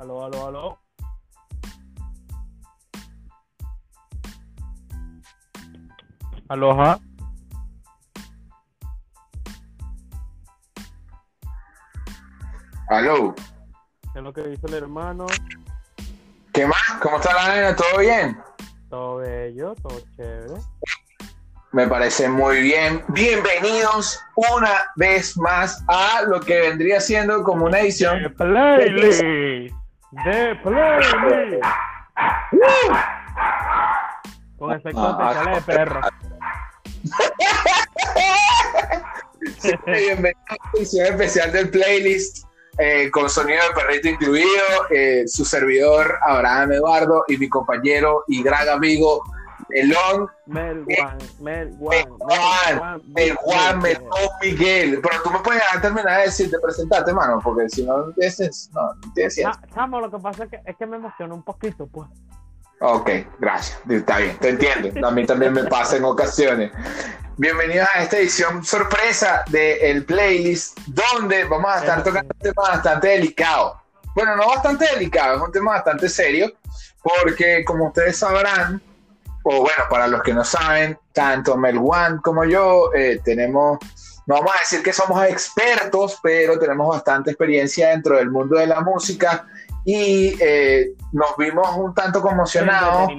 Aló, aló, aló. Aloha. Aló. ¿Qué es lo que dice el hermano? ¿Qué más? ¿Cómo está la nena? ¿Todo bien? Todo bello, todo chévere. Me parece muy bien. Bienvenidos una vez más a lo que vendría siendo como una edición. The playlist. Con efectos Ah, especiales de perro. Bienvenidos a la edición especial del playlist. eh, con sonido de perrito incluido, eh, su servidor Abraham Eduardo y mi compañero y gran amigo Melón, Mel Juan, Mel Juan, el Juan, el Juan Melón Miguel. Pero tú me puedes terminar de decir, de presentarte, mano, porque si no, no tienes, no, no Chamo, lo que pasa es que, es que me emociona un poquito, pues. Ok, gracias. Está bien, te entiendo. A mí también me pasa en ocasiones. Bienvenidos a esta edición sorpresa del playlist, donde vamos a estar tocando un tema bastante delicado. Bueno, no bastante delicado, es un tema bastante serio, porque como ustedes sabrán, o bueno, para los que no saben, tanto Melwan como yo eh, tenemos, no vamos a decir que somos expertos, pero tenemos bastante experiencia dentro del mundo de la música y eh, nos vimos un tanto conmocionados.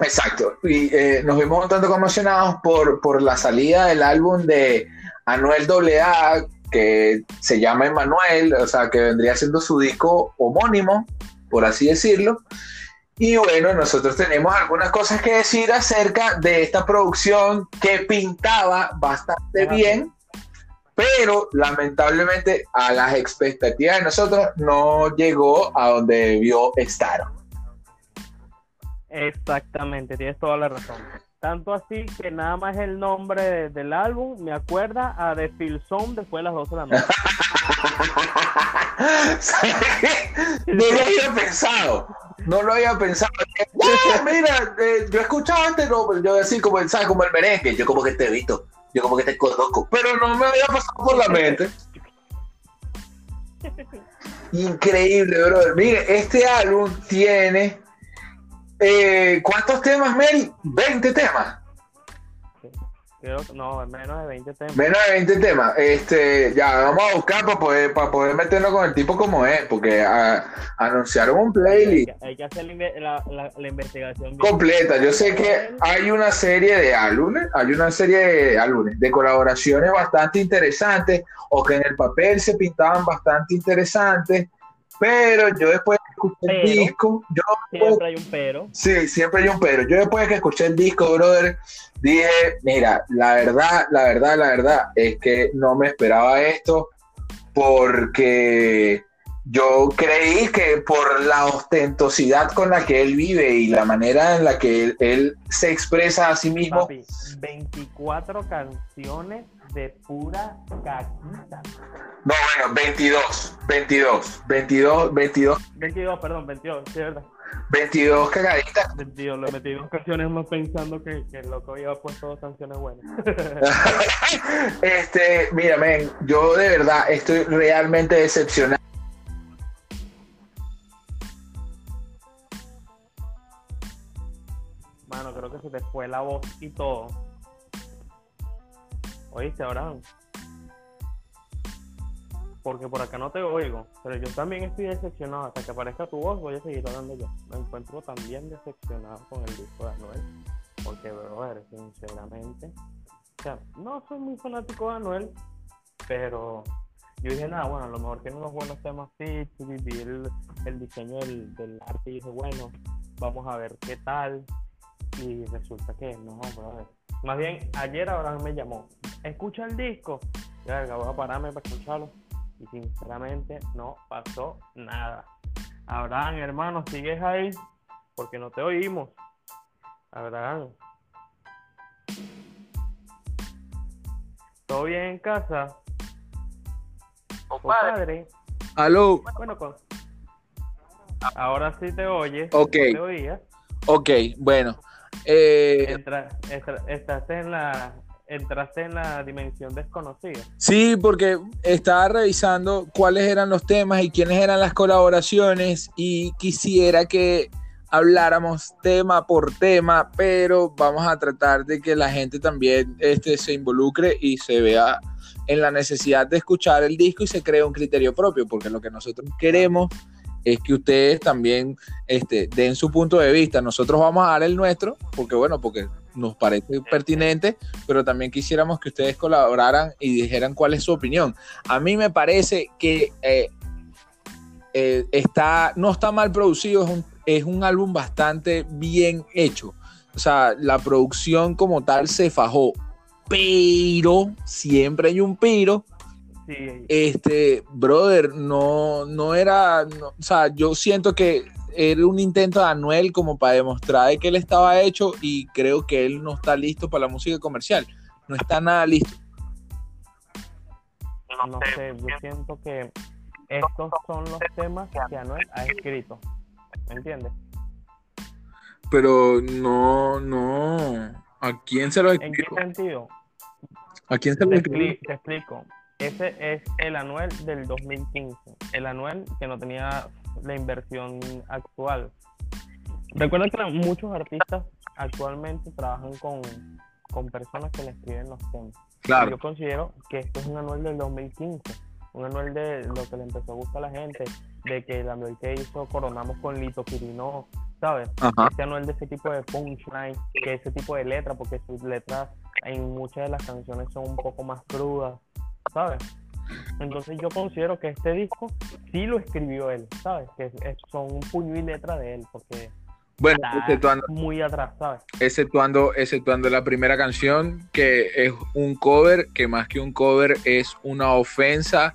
Exacto, y eh, nos vimos un tanto conmocionados por, por la salida del álbum de Anuel AA, que se llama Emanuel, o sea, que vendría siendo su disco homónimo, por así decirlo. Y bueno, nosotros tenemos algunas cosas que decir acerca de esta producción que pintaba bastante bien, pero lamentablemente a las expectativas de nosotros no llegó a donde debió estar. Exactamente, tienes toda la razón. Tanto así que nada más el nombre de- del álbum me acuerda a The Feel Zone después de las 12 de la noche. no lo había pensado. No lo había pensado. ¡Ah, mira, eh, yo he escuchado antes, no, yo así como, ¿sabes? como el merengue. Yo como que te he visto. Yo como que te conozco. Pero no me había pasado por la mente. Increíble, brother. Mire, este álbum tiene. eh, ¿Cuántos temas, Mel? 20 temas. Creo no, menos de 20 temas. Menos de 20 temas. Este, ya, vamos a buscar para poder, para poder meternos con el tipo como es, porque ah, anunciaron un Hay playlist que, hay que hacer la, la- investigación bien. completa. Yo sé que hay una serie de álbumes, hay una serie de álbumes, de colaboraciones bastante interesantes, o que en el papel se pintaban bastante interesantes, pero yo después de escuchar el disco, yo Siempre hay un pero. Sí, siempre hay un pero. Yo después de que escuché el disco, brother, dije, mira, la verdad, la verdad, la verdad es que no me esperaba esto porque yo creí que por la ostentosidad con la que él vive y la manera en la que él, él se expresa a sí mismo, Papi, 24 canciones de pura caquita. no, bueno, 22, 22, 22, 22, 22, perdón, 22, sí, es verdad. 22 cagaditas 22, le metí dos canciones más pensando que, que el loco había puesto dos canciones buenas. este, mira, men, yo de verdad estoy realmente decepcionado. Mano, creo que se te fue la voz y todo. ¿Oíste, Abraham? Porque por acá no te oigo, pero yo también estoy decepcionado. Hasta que aparezca tu voz, voy a seguir hablando yo. Me encuentro también decepcionado con el disco de Anuel. Porque, brother, sinceramente. O sea, no soy muy fanático de Anuel, pero yo dije, nada, bueno, a lo mejor tiene unos buenos temas sí, vi el, el diseño del, del arte y dije, bueno, vamos a ver qué tal. Y resulta que no, brother. Más bien, ayer Abraham me llamó. Escucha el disco. Ya, voy a pararme para escucharlo. Y sinceramente no pasó nada. Abraham, hermano, sigues ahí porque no te oímos. Abraham. ¿Todo bien en casa? Compadre. Aló, Bueno, con... ahora sí te oyes. Ok. no te oías. ok, bueno. eh, Entra, entra- estás en la entraste en la dimensión desconocida. Sí, porque estaba revisando cuáles eran los temas y quiénes eran las colaboraciones y quisiera que habláramos tema por tema, pero vamos a tratar de que la gente también este, se involucre y se vea en la necesidad de escuchar el disco y se cree un criterio propio, porque lo que nosotros queremos es que ustedes también este, den su punto de vista. Nosotros vamos a dar el nuestro, porque bueno, porque nos parece pertinente, pero también quisiéramos que ustedes colaboraran y dijeran cuál es su opinión. A mí me parece que eh, eh, está, no está mal producido, es un, es un álbum bastante bien hecho. O sea, la producción como tal se fajó, pero siempre hay un pero. Este, brother, no, no era, o sea, yo siento que era un intento de Anuel como para demostrar que él estaba hecho y creo que él no está listo para la música comercial. No está nada listo. No sé, yo siento que estos son los temas que Anuel ha escrito. ¿Me entiendes? Pero no, no. ¿A quién se lo escribió? ¿En qué sentido? ¿A quién se lo escribió? Te explico. Ese es el Anuel del 2015. El Anuel que no tenía la inversión actual. Recuerda que muchos artistas actualmente trabajan con, con personas que le escriben los temas. Claro. Yo considero que esto es un Anuel del 2015 un anuel de lo que le empezó a gustar a la gente, de que el anuel que hizo Coronamos con Lito Quirino, ¿sabes? Este anuel de ese tipo de punchline, que ese tipo de letra, porque sus letras en muchas de las canciones son un poco más crudas, ¿sabes? Entonces yo considero que este disco sí lo escribió él, ¿sabes? Que son un puño y letra de él, porque bueno, exceptuando, muy atrás, ¿sabes? Exceptuando, exceptuando la primera canción, que es un cover, que más que un cover es una ofensa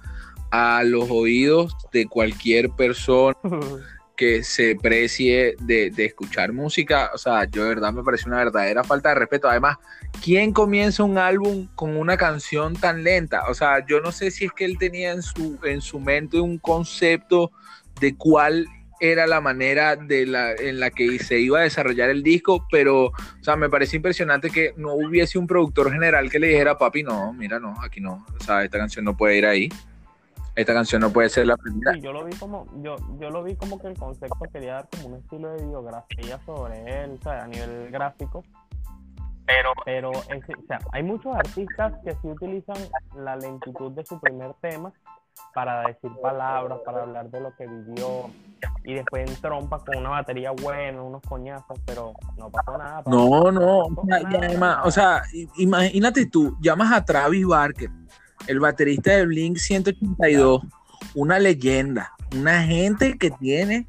a los oídos de cualquier persona que se precie de, de, escuchar música. O sea, yo de verdad me parece una verdadera falta de respeto. Además, ¿quién comienza un álbum con una canción tan lenta? O sea, yo no sé si es que él tenía en su, en su mente un concepto de cuál era la manera de la, en la que se iba a desarrollar el disco, pero, o sea, me parece impresionante que no hubiese un productor general que le dijera, papi, no, mira, no, aquí no, o sea, esta canción no puede ir ahí, esta canción no puede ser la primera. Sí, yo lo vi como, yo, yo lo vi como que el concepto quería dar como un estilo de biografía sobre él, o sea, a nivel gráfico, pero, pero o sea, hay muchos artistas que sí utilizan la lentitud de su primer tema para decir palabras, para hablar de lo que vivió y después en trompa con una batería buena, unos coñazos, pero no pasó nada. No, no, o sea, imagínate tú, llamas a Travis Barker, el baterista de Blink 182, una leyenda, una gente que tiene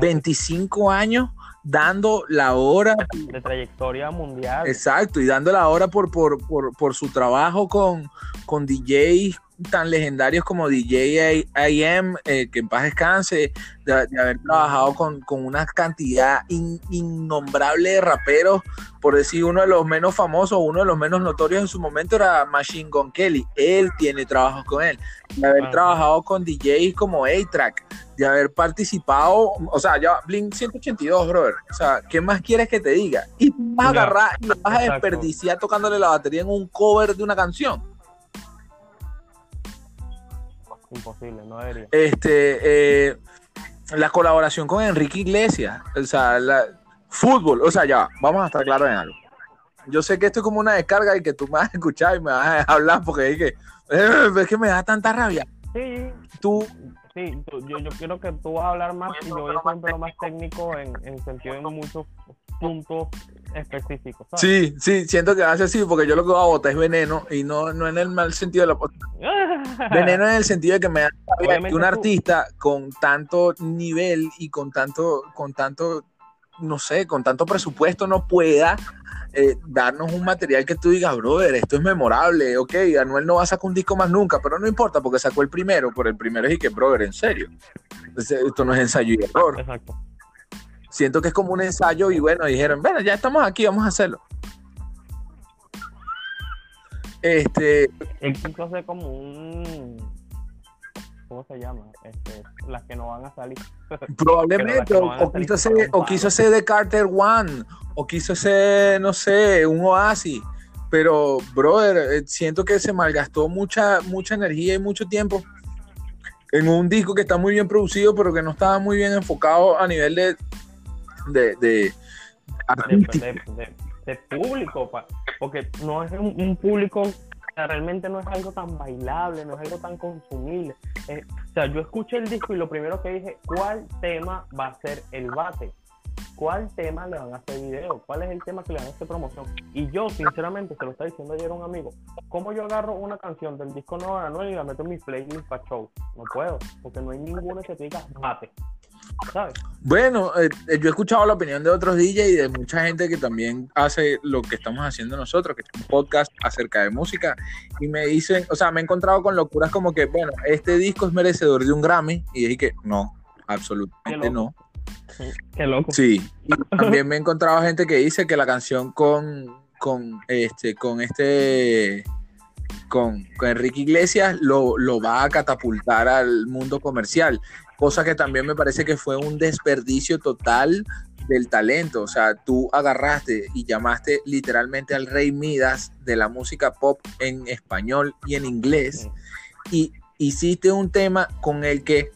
25 años dando la hora de trayectoria mundial. Exacto, y dando la hora por, por, por, por su trabajo con, con DJs tan legendarios como DJ AM, eh, que en paz descanse, de, haber trabajado con, una cantidad innombrable de raperos, por decir uno de los menos famosos, uno de los menos notorios en su momento era Machine Gun Kelly, él tiene trabajos con él, de haber trabajado con DJs como A-Track, de haber participado, o sea, ya Blink 182, brother, o sea, ¿qué más quieres que te diga? Y vas a agarrar y vas a desperdiciar tocándole la batería en un cover de una canción imposible, no debería. Este, eh, la colaboración con Enrique Iglesias, o sea, la, fútbol, o sea, ya, vamos a estar claros en algo. Yo sé que esto es como una descarga y que tú me vas a escuchar y me vas a hablar porque es que, eh, es que me da tanta rabia. Sí. Tú. Sí, yo, yo quiero que tú vas a hablar más y yo voy a ser más técnico en, en sentido de muchos puntos específicos. Sí, sí, siento que hace así porque yo lo que voy a botar es veneno y no, no en el mal sentido de la Veneno en el sentido de que me da que un artista con tanto nivel y con tanto, con tanto, no sé, con tanto presupuesto no pueda eh, darnos un material que tú digas, brother, esto es memorable, ok, Anuel no va a sacar un disco más nunca, pero no importa porque sacó el primero, por el primero es y que, brother, en serio. esto no es ensayo y error. Exacto siento que es como un ensayo y bueno, dijeron, bueno, ya estamos aquí, vamos a hacerlo. Este. Hacer como un. ¿Cómo se llama? Este, las que no van a salir. Probablemente, o, quiso hacer, o quiso hacer de Carter One, o quiso hacer, no sé, un Oasis. pero, brother, eh, siento que se malgastó mucha, mucha energía y mucho tiempo en un disco que está muy bien producido, pero que no estaba muy bien enfocado a nivel de, de, de, de, público, porque no es un, público realmente no es algo tan bailable, no es algo tan consumible. Eh, o sea, yo escuché el disco y lo primero que dije, ¿cuál tema va a ser el bate? ¿Cuál tema le van a hacer video? ¿Cuál es el tema que le van a hacer promoción? Y yo, sinceramente, se lo está diciendo ayer un amigo, ¿cómo yo agarro una canción del disco nuevo de Anuel y la meto en mi playlist para show? No puedo, porque no hay ninguno que te diga bate. Bueno, eh, eh, yo he escuchado la opinión de otros DJ y de mucha gente que también hace lo que estamos haciendo nosotros, que es un podcast acerca de música, y me dicen, o sea, me he encontrado con locuras como que, bueno, este disco es merecedor de un Grammy, y dije que no, absolutamente no. Qué loco. Sí, también me he encontrado gente que dice que la canción con, con este, con este con, con, Enrique Iglesias lo, lo, va a catapultar al mundo comercial cosa que también me parece que fue un desperdicio total del talento. O sea, tú agarraste y llamaste literalmente al rey Midas de la música pop en español y en inglés y hiciste un tema con el que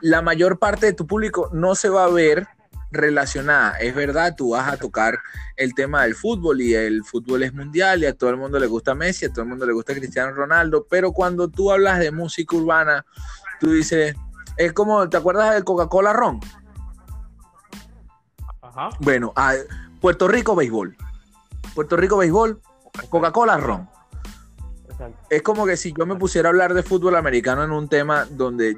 la mayor parte de tu público no se va a ver relacionada. Es verdad, tú vas a tocar el tema del fútbol y el fútbol es mundial y a todo el mundo le gusta Messi, a todo el mundo le gusta Cristiano Ronaldo, pero cuando tú hablas de música urbana, tú dices, es como, ¿te acuerdas del Coca-Cola Ron? Ajá. Bueno, a Puerto Rico béisbol. Puerto Rico béisbol, Coca-Cola Ron. Es como que si yo me pusiera a hablar de fútbol americano en un tema donde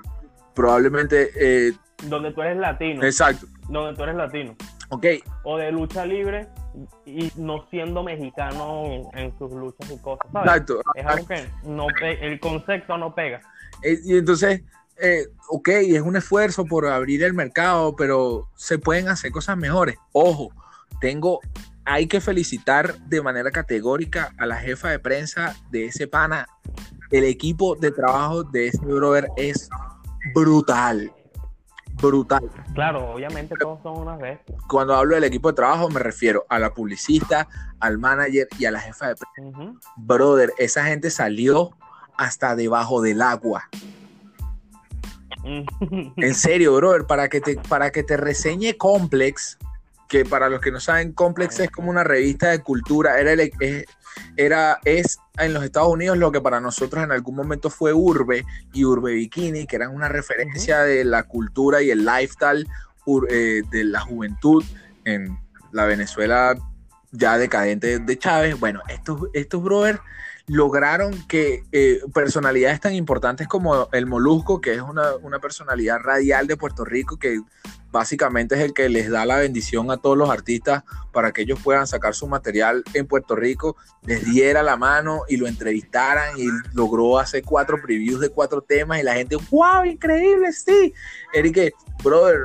probablemente... Eh, donde tú eres latino. Exacto. Donde tú eres latino. Ok. O de lucha libre y no siendo mexicano en, sus luchas y cosas. Exacto. Es algo que no el concepto no pega. Eh, y entonces eh, ok, es un esfuerzo por abrir el mercado, pero se pueden hacer cosas mejores. Ojo, tengo, hay que felicitar de manera categórica a la jefa de prensa de ese pana. El equipo de trabajo de ese brother es brutal. Brutal. Claro, obviamente todos son unas veces. Cuando hablo del equipo de trabajo me refiero a la publicista, al manager y a la jefa de prensa. Brother, esa gente salió hasta debajo del agua en serio, brother, para que te, para que te reseñe Complex, que para los que no saben, Complex es como una revista de cultura, era, el, era es en los Estados Unidos lo que para nosotros en algún momento fue Urbe y Urbe Bikini, que eran una referencia de la cultura y el lifestyle eh, de la juventud en la Venezuela ya decadente de Chávez. Bueno, estos, estos brothers lograron que eh, personalidades tan importantes como el Molusco, que es una, personalidad radial de Puerto Rico, que básicamente es el que les da la bendición a todos los artistas para que ellos puedan sacar su material en Puerto Rico, les diera la mano y lo entrevistaran y logró hacer cuatro previews de cuatro temas y la gente, wow, increíble, sí. Eric, brother,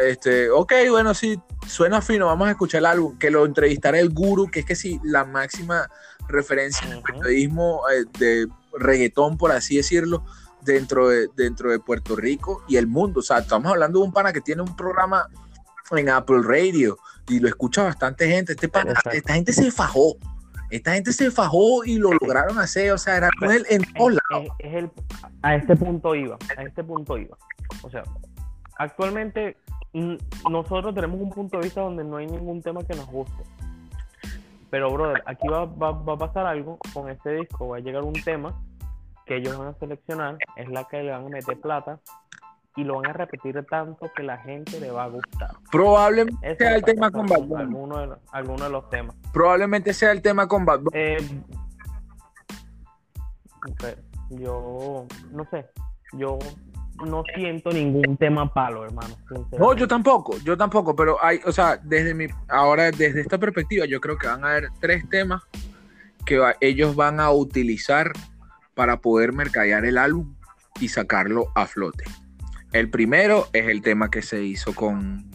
este, ok, bueno, sí, suena fino, vamos a escuchar el álbum, que lo entrevistará el guru, que es que sí, la máxima referencia en el periodismo eh, de reggaetón, por así decirlo, dentro de, dentro de Puerto Rico y el mundo. O sea, estamos hablando de un pana que tiene un programa en Apple Radio y lo escucha bastante gente. Este pana, esta gente se fajó. Esta gente se fajó y lo lograron hacer. O sea, era con él en todos lados. a este punto iba. A este punto iba. O sea, actualmente nosotros tenemos un punto de vista donde no hay ningún tema que nos guste. Pero, brother, aquí va, va, a pasar algo con este disco. Va a llegar un tema que ellos van a seleccionar, es la que le van a meter plata y lo van a repetir tanto que la gente le va a gustar. Probablemente sea el tema con Bad Bunny. Alguno de, los, alguno de los temas. Probablemente sea el tema con Bad Bunny. Eh, yo no sé, yo no siento ningún tema palo, hermano. No, yo tampoco, yo tampoco, pero hay, o sea, desde mi, ahora, desde esta perspectiva, yo creo que van a haber tres temas que ellos van a utilizar para poder mercadear el álbum y sacarlo a flote. El primero es el tema que se hizo con,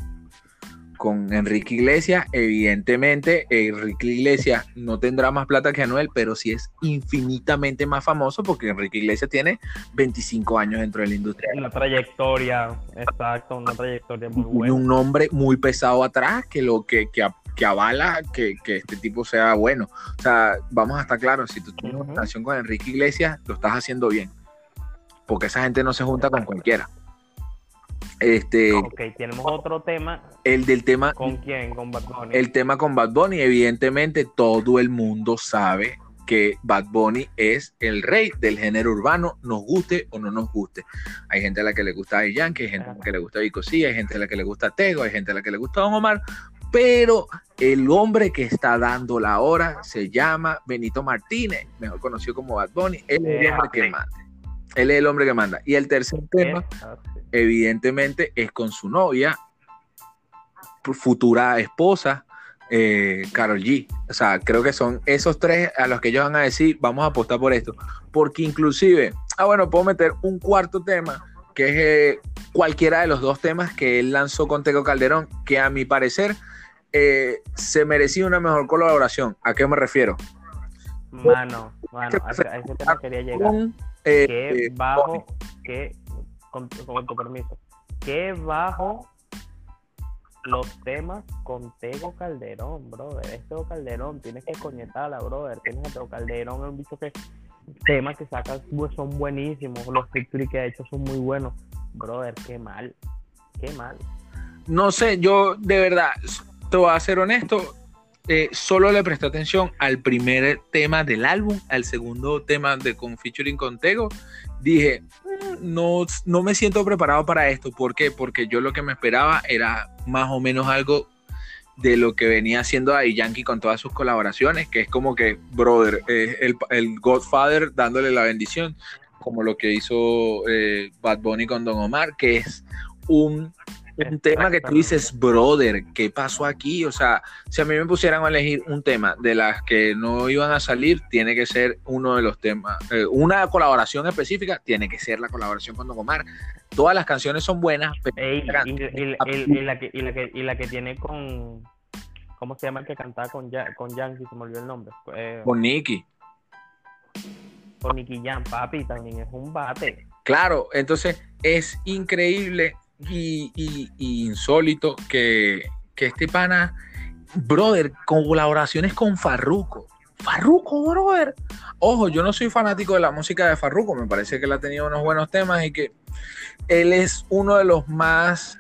con Enrique Iglesias. Evidentemente, Enrique Iglesias no tendrá más plata que Anuel, pero sí es infinitamente más famoso porque Enrique Iglesias tiene 25 años dentro de la industria. Una trayectoria, exacto, una trayectoria muy buena. Y un nombre muy pesado atrás que lo que, que, avala que, este tipo sea bueno. O sea, vamos a estar claros, si tú tienes una relación con Enrique Iglesias, lo estás haciendo bien. Porque esa gente no se junta con cualquiera. Este, ok, tenemos otro tema. El del tema. ¿Con quién? Con Bad Bunny. El tema con Bad Bunny, evidentemente todo el mundo sabe que Bad Bunny es el rey del género urbano, nos guste o no nos guste. Hay gente a la que le gusta a Yankee, hay gente a la que le gusta Vico hay gente a la que le gusta Tego, hay gente a la que le gusta Don Omar, pero el hombre que está dando la hora se llama Benito Martínez, mejor conocido como Bad Bunny, él es el hombre que manda. Él es el hombre que manda. Y el tercer tema evidentemente es con su novia, futura esposa, eh, Carol G. O sea, creo que son esos tres a los que ellos van a decir, vamos a apostar por esto. Porque inclusive, ah, bueno, puedo meter un cuarto tema, que es eh, cualquiera de los dos temas que él lanzó con Tego Calderón, que a mi parecer eh, se merecía una mejor colaboración. ¿A qué me refiero? Mano, mano, a, ese tema quería llegar. que bajo, que con, tu permiso, que bajo los temas con Tego Calderón, brother. Es Tego Calderón, tienes que coñetarla, brother. Tienes a Tego Calderón, es un bicho que temas que sacas pues, son buenísimos. Los victory que ha hecho son muy buenos. Brother, qué mal, qué mal. No sé, yo de verdad, te voy a ser honesto, eh, solo le presté atención al primer tema del álbum, al segundo tema de con featuring con Tego. Dije, mm, no, no me siento preparado para esto. ¿Por qué? Porque yo lo que me esperaba era más o menos algo de lo que venía haciendo ahí Yankee con todas sus colaboraciones, que es como que, brother, el, el, Godfather dándole la bendición, como lo que hizo eh, Bad Bunny con Don Omar, que es un un tema que tú dices, brother, ¿qué pasó aquí? O sea, si a mí me pusieran a elegir un tema de las que no iban a salir, tiene que ser uno de los temas, eh, una colaboración específica, tiene que ser la colaboración con Don Omar. Todas las canciones son buenas, y, la que, tiene con, ¿cómo se llama el que cantaba con, con Yankee? Se me olvidó el nombre. Eh, con Nicky. Con Nicky Jam, papi, también es un bate. Claro, entonces es increíble y, insólito que, este pana, brother, colaboraciones con Farruko. Farruko, brother. Ojo, yo no soy fanático de la música de Farruko, me parece que él ha tenido unos buenos temas y que él es uno de los más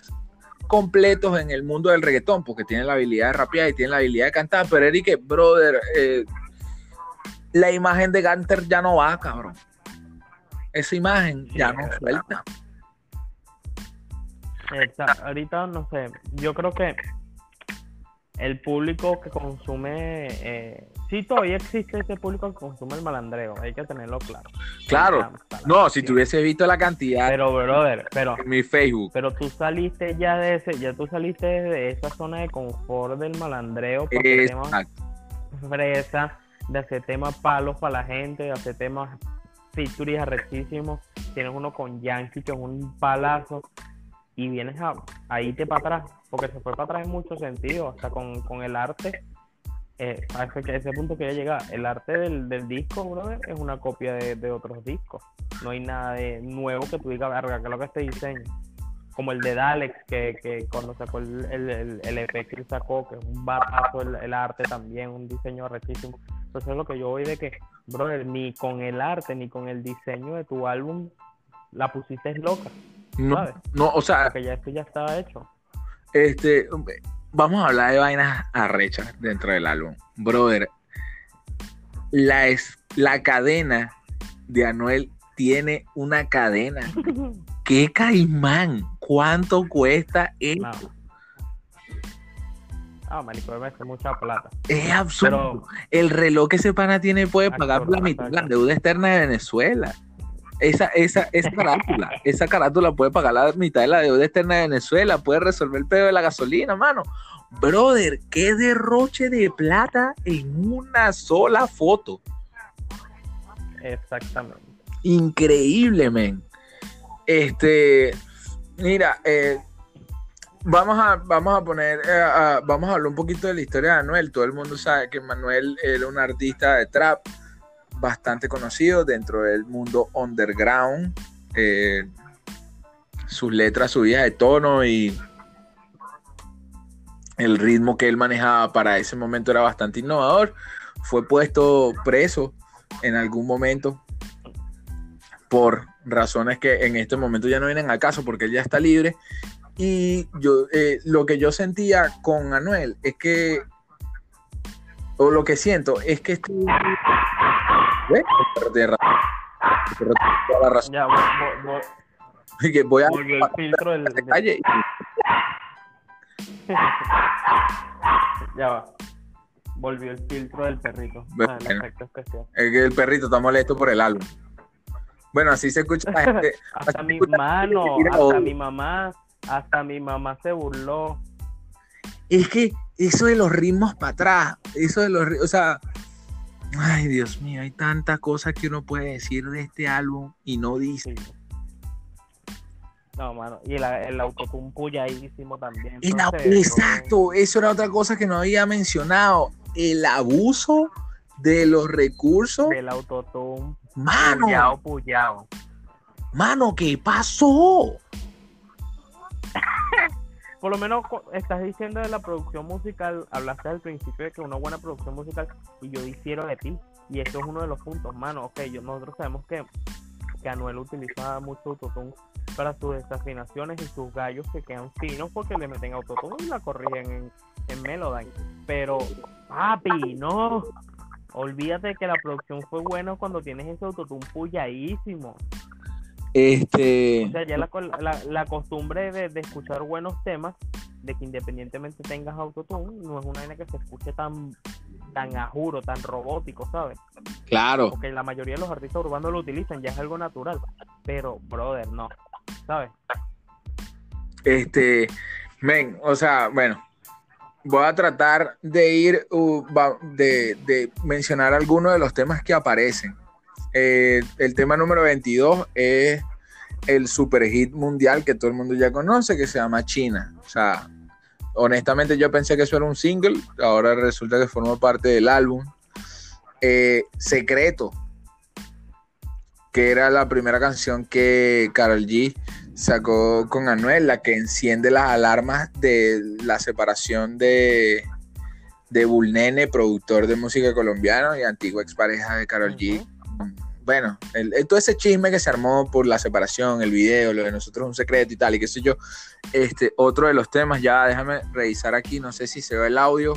completos en el mundo del reggaetón, porque tiene la habilidad de rapear y tiene la habilidad de cantar, pero Eric, brother, eh, la imagen de Gunter ya no va, cabrón. Esa imagen ya no suelta. Ahorita no sé, yo creo que el público que consume, eh, sí todavía existe ese público que consume el malandreo, hay que tenerlo claro. Claro, no, si tuviese visto la cantidad pero, brother, pero, en mi Facebook. Pero tú saliste ya de ese, ya tú saliste de esa zona de confort del malandreo, porque fresa, de hacer temas palos para la gente, de hacer temas features arrechísimos, tienes uno con Yankee que es un palazo, y vienes a, a irte para atrás, porque se fue para atrás en muchos sentidos, hasta con, el arte, eh, a, ese, punto que ya llega, el arte del, del disco, brother, es una copia de, otros discos, no hay nada de nuevo que tú digas, verga, que lo que este diseño, como el de Dalex, que, que cuando sacó el, el, el, EP que sacó, que es un batazo el, arte también, un diseño rectísimo, entonces es lo que yo voy de que, brother, ni con el arte, ni con el diseño de tu álbum, la pusiste loca. No, no, o sea. Que ya esto ya estaba hecho. Este, vamos a hablar de vainas arrechas dentro del álbum. Brother, la, es, la cadena de Anuel tiene una cadena. ¿Qué caimán? ¿Cuánto cuesta esto? Ah, marico, me mucha plata. Es absurdo. el reloj que ese pana tiene puede pagar la mitad la deuda externa de Venezuela esa, esa, esa carátula, esa carátula puede pagar la mitad de la deuda externa de Venezuela, puede resolver el pedo de la gasolina, mano. Brother, qué derroche de plata en una sola foto. Exactamente. Increíble, men. Este, mira, eh, vamos a, vamos a poner, eh, vamos a hablar un poquito de la historia de Manuel. Todo el mundo sabe que Manuel era un artista de trap bastante conocido dentro del mundo underground. Eh, sus letras subidas de tono y el ritmo que él manejaba para ese momento era bastante innovador. Fue puesto preso en algún momento por razones que en este momento ya no vienen al caso porque él ya está libre. Y yo eh, lo que yo sentía con Anuel es que, o lo que siento es que estoy... ¿Ves? Ya, voy, voy, voy a... el filtro del... Calle. ya va. Volvió el filtro del perrito. Ah, es que el perrito está molesto por el álbum. Bueno, así se escucha la gente. hasta mi mano, hasta mi mamá, hasta mi mamá se burló. Es que eso de los ritmos para atrás, eso de los, o sea, ay Dios mío, hay tantas cosas que uno puede decir de este álbum y no dice. No, mano, y el, el autotune también. exacto, eso era otra cosa que no había mencionado. El abuso de los recursos. Del autotune. Mano. Mano, ¿qué pasó? Por lo menos estás diciendo de la producción musical, hablaste al principio de que una buena producción musical y yo hicieron de ti. Y eso es uno de los puntos, mano. Ok, yo, nosotros sabemos que, que Anuel utiliza mucho autotune para sus desafinaciones y sus gallos que quedan finos porque le meten autotune y la corrigen en, en Melodyne. Pero, papi, no. Olvídate que la producción fue buena cuando tienes ese autotune puyadísimo. Este. O sea, ya la, la, costumbre de, escuchar buenos temas, de que independientemente tengas autotune, no es una vaina que se escuche tan tan a juro, tan robótico, ¿sabes? Claro. Porque la mayoría de los artistas urbanos lo utilizan, ya es algo natural. Pero, brother, no. ¿Sabes? Este, men, o sea, bueno, voy a tratar de ir, uh, de, mencionar algunos de los temas que aparecen. Eh, el tema número 22 es el super hit mundial que todo el mundo ya conoce, que se llama China. O sea, honestamente yo pensé que eso era un single, ahora resulta que formó parte del álbum. Eh, Secreto, que era la primera canción que Carol G sacó con Anuel, la que enciende las alarmas de la separación de, de Bulnene, productor de música colombiano y antigua expareja de Carol G. Bueno, todo ese chisme que se armó por la separación, el video, lo de nosotros es un secreto y tal, y qué sé yo. Este, otro de los temas, ya déjame revisar aquí, no sé si se ve el audio.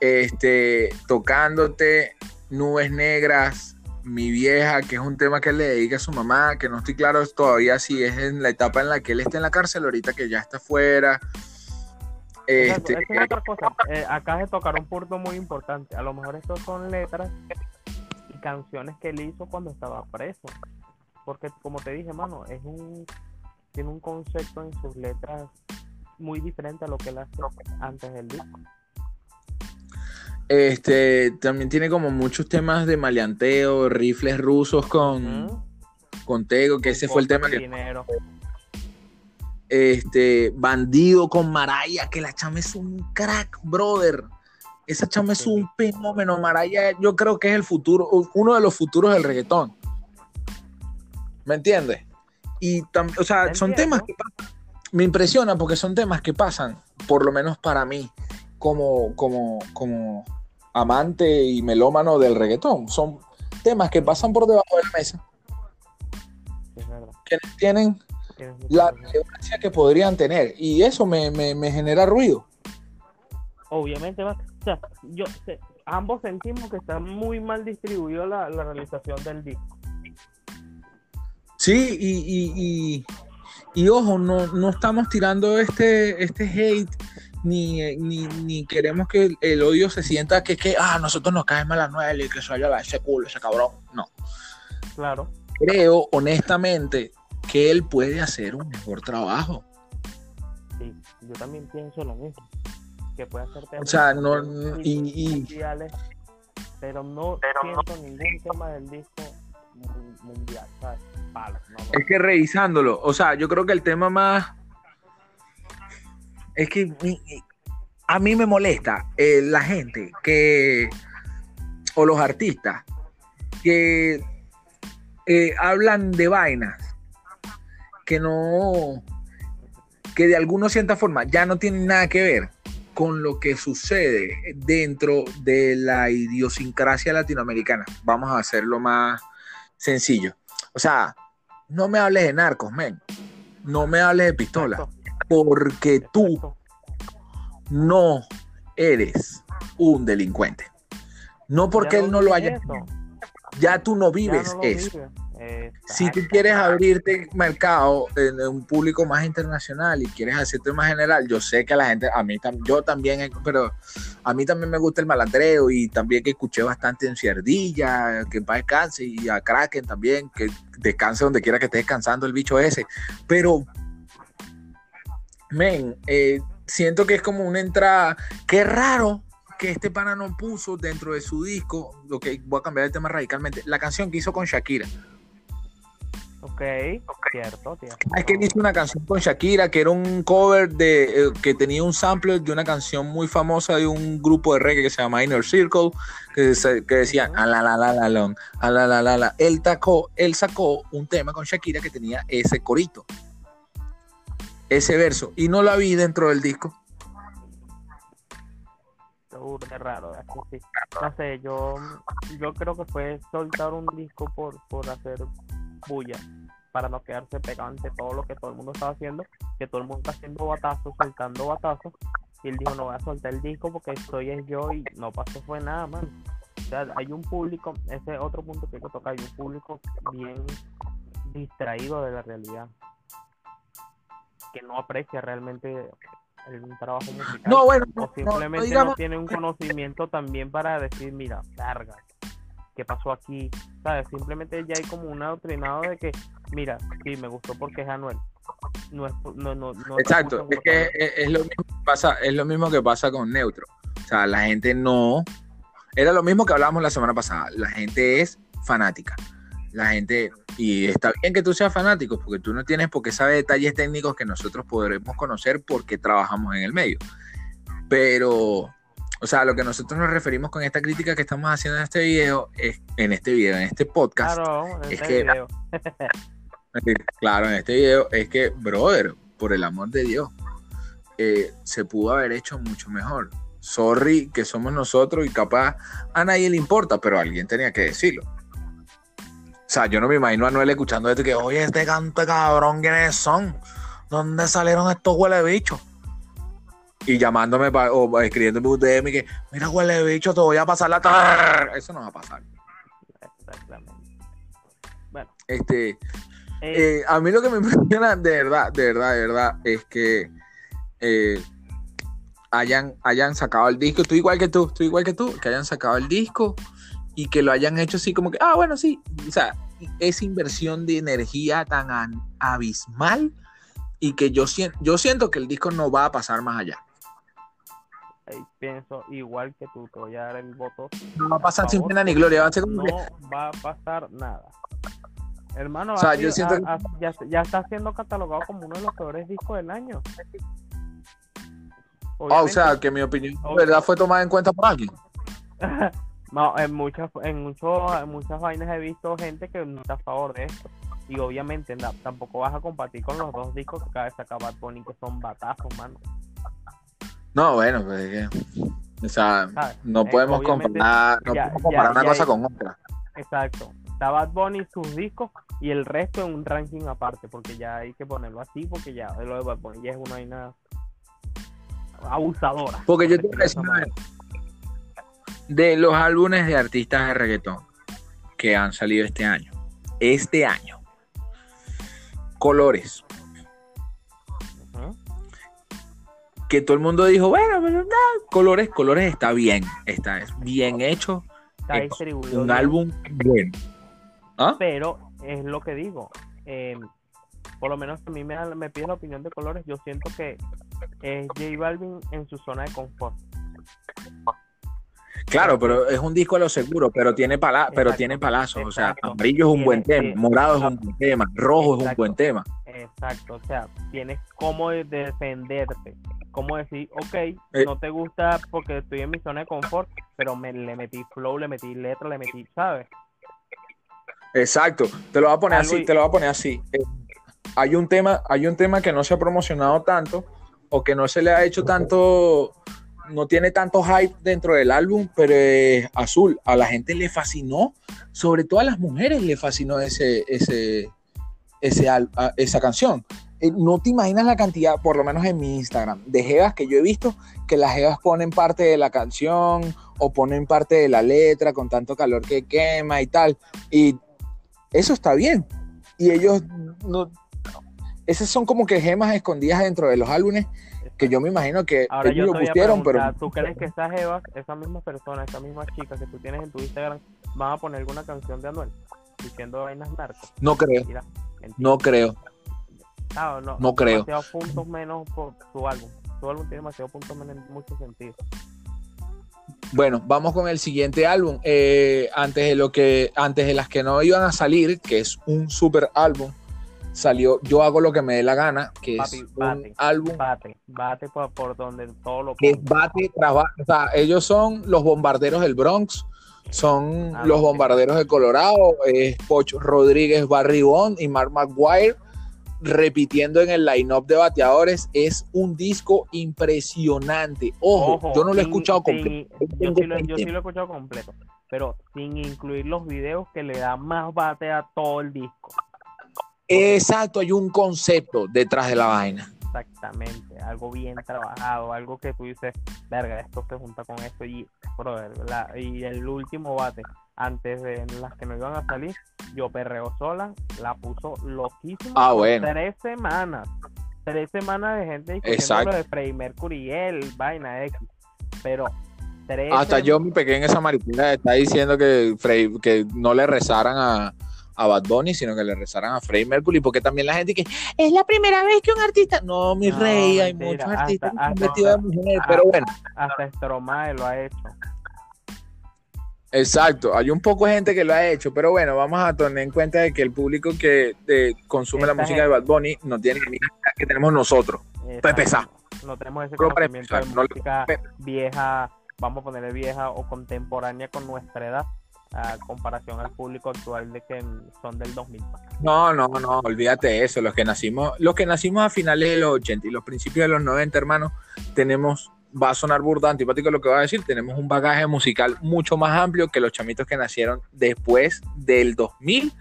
Este, tocándote, nubes negras, mi vieja, que es un tema que él le dedica a su mamá, que no estoy claro todavía si es en la etapa en la que él está en la cárcel, ahorita que ya está fuera. Este, es otra cosa. Eh, acá tocar un punto muy importante. A lo mejor estos son letras canciones que él hizo cuando estaba preso. Porque como te dije, mano, es un tiene un concepto en sus letras muy diferente a lo que él hace antes del disco. Este, también tiene como muchos temas de maleanteo, rifles rusos con, con Tego, que ese fue el tema que... Este, Bandido con Maraya, que la chama es un crack, brother. Esa chama es un fenómeno. Maraya, yo creo que es el futuro, uno de los futuros del reggaetón. ¿Me entiendes? Y, o sea, son temas que me impresionan porque son temas que pasan, por lo menos para mí, como, como, como amante y melómano del reggaetón. Son temas que pasan por debajo de la mesa. que tienen la relevancia que podrían tener. Y eso me, genera ruido. Obviamente, o sea, yo, ambos sentimos que está muy mal distribuido la, realización del disco. Sí, y, y, ojo, no, no, estamos tirando este, este hate ni, ni, queremos que el, odio se sienta que, que ah, nosotros nos cae mal a Noel y que se vaya ese culo, ese cabrón. No. Claro. Creo, honestamente, que él puede hacer un mejor trabajo. Sí, yo también pienso lo mismo. Que puede hacer O sea, no. Y, pero no siento ningún tema del disco mundial, ¿sabes? es que revisándolo, o sea, yo creo que el tema más es que a mí me molesta eh, la gente que, o los artistas, que eh, hablan de vainas que no, que de alguna cierta forma ya no tienen nada que ver con lo que sucede dentro de la idiosincrasia latinoamericana. Vamos a hacerlo más sencillo. O sea, no me hables de narcos, men. No me hables de pistola. Porque tú no eres un delincuente. No porque él no lo haya. Ya tú no vives eso. Si tú quieres abrirte mercado en un público más internacional y quieres hacerte más general, yo sé que la gente, a mí yo también, pero a mí también me gusta el malandreo y también que escuché bastante en Cierdilla, que va descanse y a Kraken también, que descanse donde quiera que esté descansando el bicho ese. Pero, men, eh, siento que es como una entrada, qué raro que este pana no puso dentro de su disco, que voy a cambiar el tema radicalmente, la canción que hizo con Shakira. Ok, cierto, Es que hizo una canción con Shakira que era un cover de eh, que tenía un sample de una canción muy famosa de un grupo de reggae que se llama Inner Circle, que, que decía a la la la la a la la la la. Él, tacó, él sacó un tema con Shakira que tenía ese corito, ese verso, y no la vi dentro del disco. Qué raro, No sé, yo, yo creo que fue soltar un disco por, por hacer bulla para no quedarse pegado ante todo lo que todo el mundo estaba haciendo, que todo el mundo está haciendo batazos, soltando batazos, y él dijo, no voy a soltar el disco porque estoy es yo y no pasó fue nada, man. O sea, hay un público, ese otro punto que hay que tocar, hay un público bien distraído de la realidad, que no aprecia realmente el trabajo musical. No, bueno, o simplemente no, tiene un conocimiento también para decir, mira, carga, qué pasó aquí, ¿sabes? Simplemente ya hay como un adoctrinado de que, mira, sí, me gustó porque es Anuel. No es, no, no, Exacto, es que es, lo mismo que pasa, es lo mismo que pasa con Neutro. O sea, la gente no. Era lo mismo que hablábamos la semana pasada. La gente es fanática. La gente, y está bien que tú seas fanático, porque tú no tienes por qué saber detalles técnicos que nosotros podremos conocer porque trabajamos en el medio. Pero o sea, lo que nosotros nos referimos con esta crítica que estamos haciendo en este video, es, en este video, en este podcast, claro, en es este que, claro, en este video, es que, brother, por el amor de Dios, eh, se pudo haber hecho mucho mejor. Sorry que somos nosotros y capaz a nadie le importa, pero alguien tenía que decirlo. O sea, yo no me imagino a Noel escuchando esto que, oye, este canto cabrón, ¿quiénes son? ¿Dónde salieron estos huele bichos? Y llamándome o escribiéndome un DM que, mira, huele bicho, te voy a pasar la tarde. Eso no va a pasar. Exactamente. Bueno. Este, eh, eh, a mí lo que me impresiona de verdad, de verdad, de verdad, es que eh, hayan, hayan sacado el disco. Estoy igual que tú, estoy igual que tú, que hayan sacado el disco y que lo hayan hecho así como que, ah, bueno, sí. O sea, esa inversión de energía tan abismal y que yo, yo siento que el disco no va a pasar más allá pienso igual que tú, te voy a dar el voto. No va a pasar sin pena ni gloria, va a ser No va a pasar nada. Hermano, ya, está siendo catalogado como uno de los peores discos del año. Ah, o sea, que mi opinión verdad fue tomada en cuenta por alguien. no, en muchas, en, muchos, en muchas vainas he visto gente que no está a favor de esto. Y obviamente tampoco vas a compartir con los dos discos que acaba de sacar Bad Bunny, que son batazos, mano. No, bueno, pues o sea, no eh, podemos comparar, no podemos comparar una cosa con otra. Exacto. Está Bad Bunny, sus discos y el resto en un ranking aparte, porque ya hay que ponerlo así, porque ya lo de Bad Bunny ya es una vaina abusadora. Porque yo te voy a decir de los álbumes de artistas de reggaetón que han salido este año, este año, Colores, que todo el mundo dijo, bueno, pero colores, colores está bien, está es bien hecho. Está distribuido. Un álbum bueno. ¿Ah? Pero es lo que digo. Eh, por lo menos a mí me, me pide la opinión de colores. Yo siento que es J Balvin en su zona de confort. Claro, pero es un disco a lo seguro, pero tiene pala pero tiene palazos. O sea, amarillo es un buen tema, morado es un buen tema, rojo es un buen tema. Exacto, o sea, tienes cómo defenderte como decir, ok, Eh. no te gusta porque estoy en mi zona de confort, pero me le metí flow, le metí letra, le metí, ¿sabes? Exacto, te lo voy a poner Algo así, y- te lo voy a poner así. Eh, hay un tema, hay un tema que no se ha promocionado tanto o que no se le ha hecho tanto, no tiene tanto hype dentro del álbum, pero es azul. A la gente le fascinó, sobre todo a las mujeres le fascinó ese, ese, ese esa canción. Eh, No te imaginas la cantidad, por lo menos en mi Instagram, de jevas que yo he visto que las jevas ponen parte de la canción o ponen parte de la letra con tanto calor que quema y tal. Y eso está bien. Y ellos no. Esas son como que gemas escondidas dentro de los álbumes que yo me imagino que Ahora yo ellos te lo pusieron, pero ¿tú crees que esas evas, esas mismas personas, esas mismas chicas que tú tienes en tu Instagram, van a poner alguna canción de Anuel diciendo vainas narcos? no creo, Mira, no creo. Ah, no, no creo. Demasiados puntos menos por su álbum. Su álbum tiene demasiados puntos menos en muchos sentidos. Bueno, vamos con el siguiente álbum. Eh, antes de lo que, antes de las que no iban a salir, que es un super álbum, salió Yo hago lo que me dé la gana, que Papi, es un bate, álbum Bate, bate por, por donde todo lo que bate tras bate. O sea, ellos son los bombarderos del Bronx, son Ah, los bombarderos de Colorado, es Poch Rodríguez Barribón y Mark McGuire repitiendo en el line-up de bateadores. Es un disco impresionante. Ojo, Ojo, yo no lo he escuchado sin- completo. Yo sí, lo, yo sí lo he escuchado completo, pero sin incluir los videos que le dan más bate a todo el disco. Exacto, hay un concepto detrás de la vaina. Exactamente, algo bien trabajado, algo que tú dices, verga, esto se junta con esto y, brother, la- y el último bate, antes de las que no iban a salir, yo perreo sola, la puso loquísimo Ah, bueno. tres semanas, tres semanas de gente discutiendo lo de Freddie Mercury y él, vaina X, pero tres Hasta sem- yo me pegué en esa mariquita, está diciendo que, Frey- que no le rezaran a, a Bad Bunny, sino que le rezaran a Freddie Mercury, porque también la gente que es la primera vez que un artista, no, mi No, rey, hay muchos artistas hasta- de mujer, pero bueno, hasta Stromae lo ha hecho. exacto, hay un poco de gente que lo ha hecho, pero bueno, vamos a tener en cuenta de que el público que eh, consume la música de Bad Bunny no tiene ni idea que tenemos nosotros. Empezar. Exacto. No tenemos ese para conocimiento de no música vieja, vamos a ponerle vieja o contemporánea con nuestra edad, a comparación al público actual de que son del 2000. No, no, no, olvídate de eso. Los que nacimos, los que nacimos a finales de los 80 y los principios de los 90, hermano, tenemos, va a sonar burda, antipático lo que va a decir, tenemos un bagaje musical mucho más amplio que los chamitos que nacieron después del 2000,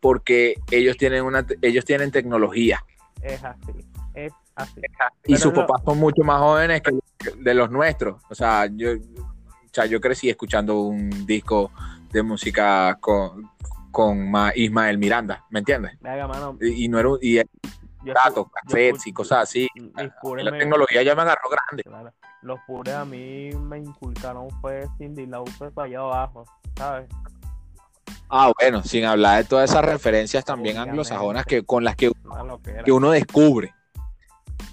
porque ellos tienen una, ellos tienen tecnología Es así, es así. y Pero sus papás son mucho más jóvenes que de los nuestros. O sea, yo, o sea, yo crecí escuchando un disco de música con, con Ma- Ismael Miranda, ¿me entiendes? Venga, mano, Y, y no era un- y datos, cassettes y cosas así. mis La tecnología ya me agarró grande. claro, los pures a mí me inculcaron fue Cindy Lauper para allá abajo, ¿sabes? Ah, bueno, sin hablar de todas esas referencias también Obviamente. anglosajonas que, con las que, que uno descubre.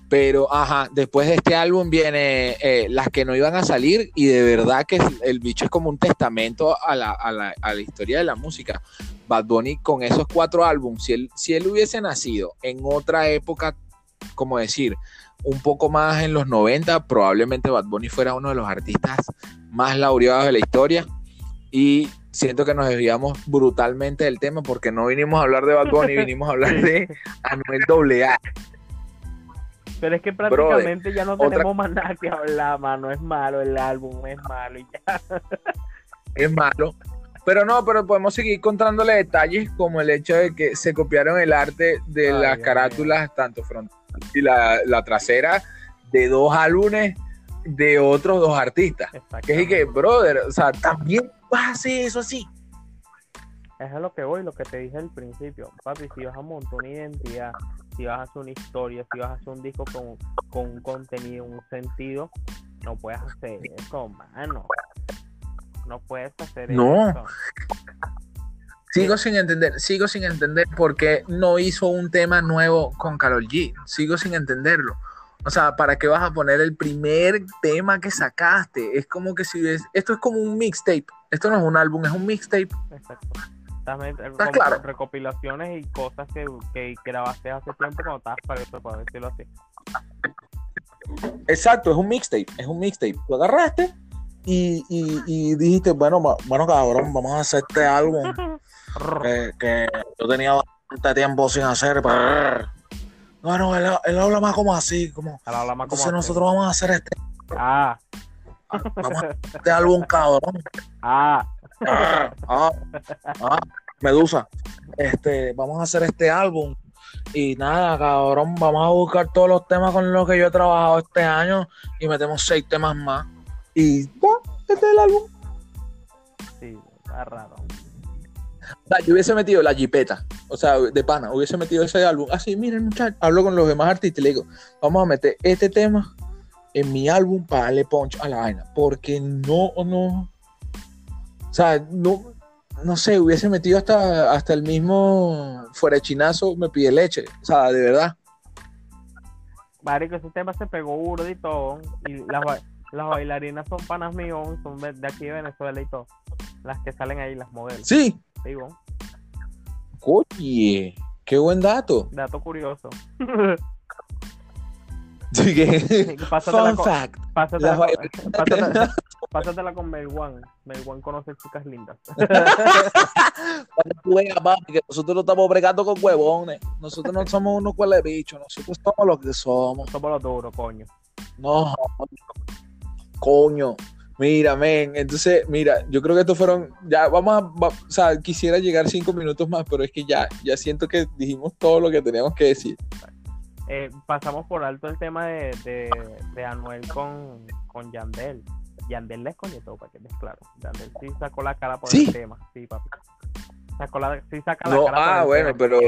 Pero, ajá, después de este álbum viene eh, las que no iban a salir y de verdad que el bicho es como un testamento a la, a la- a la historia de la música. Bad Bunny con esos cuatro álbumes, si él, si él hubiese nacido en otra época, como decir, un poco más en los 90, probablemente Bad Bunny fuera uno de los artistas más laureados de la historia. Y siento que nos desviamos brutalmente del tema porque no vinimos a hablar de Bad Bunny, vinimos a hablar de Anuel AA. Pero es que prácticamente ya no tenemos más nada que hablar, mano. Es malo el álbum, es malo y ya. es malo. Pero no, pero podemos seguir contándole detalles como el hecho de que se copiaron el arte de Ay, las carátulas, tanto frontal y la, la trasera, de dos álbumes de otros dos artistas. Que es que, brother, o sea, también vas a hacer eso así. Es a lo que voy, lo que te dije al principio. Papi, si vas a montar una identidad, si vas a hacer una historia, si vas a hacer un disco con, con un contenido, un sentido, no puedes hacer eso, mano. No puedes hacer No. eso. Sigo sin entender, sigo sin entender por qué no hizo un tema nuevo con Karol G. Sigo sin entenderlo. O sea, ¿para qué vas a poner el primer tema que sacaste? Es como que si ves, esto es como un mixtape. Esto no es un álbum, es un mixtape. Exacto. También, ¿Estás como claro? recopilaciones y cosas que, que grabaste hace tiempo cuando estabas para eso, por decirlo así. Exacto, es un mixtape, es un mixtape. Tú agarraste y, y, y dijiste, bueno, bueno, cabrón, vamos a hacer este álbum que, que yo tenía bastante tiempo sin hacer. Bueno, él, él habla más como así, como. Habla más como Entonces así. nosotros vamos a hacer este, Ah, vamos a hacer este álbum, cabrón. ah. Ah, ah, ah, Medusa. Este, vamos a hacer este álbum. Y nada, cabrón, vamos a buscar todos los temas con los que yo he trabajado este año y metemos seis temas más. Y ya, este es el álbum. Sí, está raro. Sea, yo hubiese metido la jipeta, o sea, de pana, hubiese metido ese álbum. Así, miren, muchachos, hablo con los demás artistas y le digo, vamos a meter este tema en mi álbum para darle punch a la vaina. Porque no, no. O sea, no, no sé, hubiese metido hasta, hasta el mismo fuera de chinazo, me pide leche. O sea, de verdad. Marico, ese tema se pegó burdo y todo. Y las, ba- las bailarinas son panas míos, son de de aquí de Venezuela y todo. Las que salen ahí, las modelos. Sí. Digo, Oye, qué buen dato. dato curioso. Sí, que- Pásatela Fun con, fact. pásatela, Las con- pásatela- pásatela con Melwan. Melwan conoce chicas lindas. Veas, papi, que nosotros no estamos bregando con huevones. Nosotros no somos unos cuales bichos. Nosotros somos lo que somos. Somos los duros, coño. No, coño. Mira, men. Entonces, mira, yo creo que estos fueron. Ya, vamos a. va- o sea, quisiera llegar cinco minutos más, pero es que ya, ya siento que dijimos todo lo que teníamos que decir. Eh, pasamos por alto el tema de, de, de Anuel con, con Yandel. Yandel les todo para que estés claro. Yandel sí sacó la cara por ¿Sí? el tema. Sí, papi. Sacó la, sí saca la No, cara por ah, el bueno, tema. pero.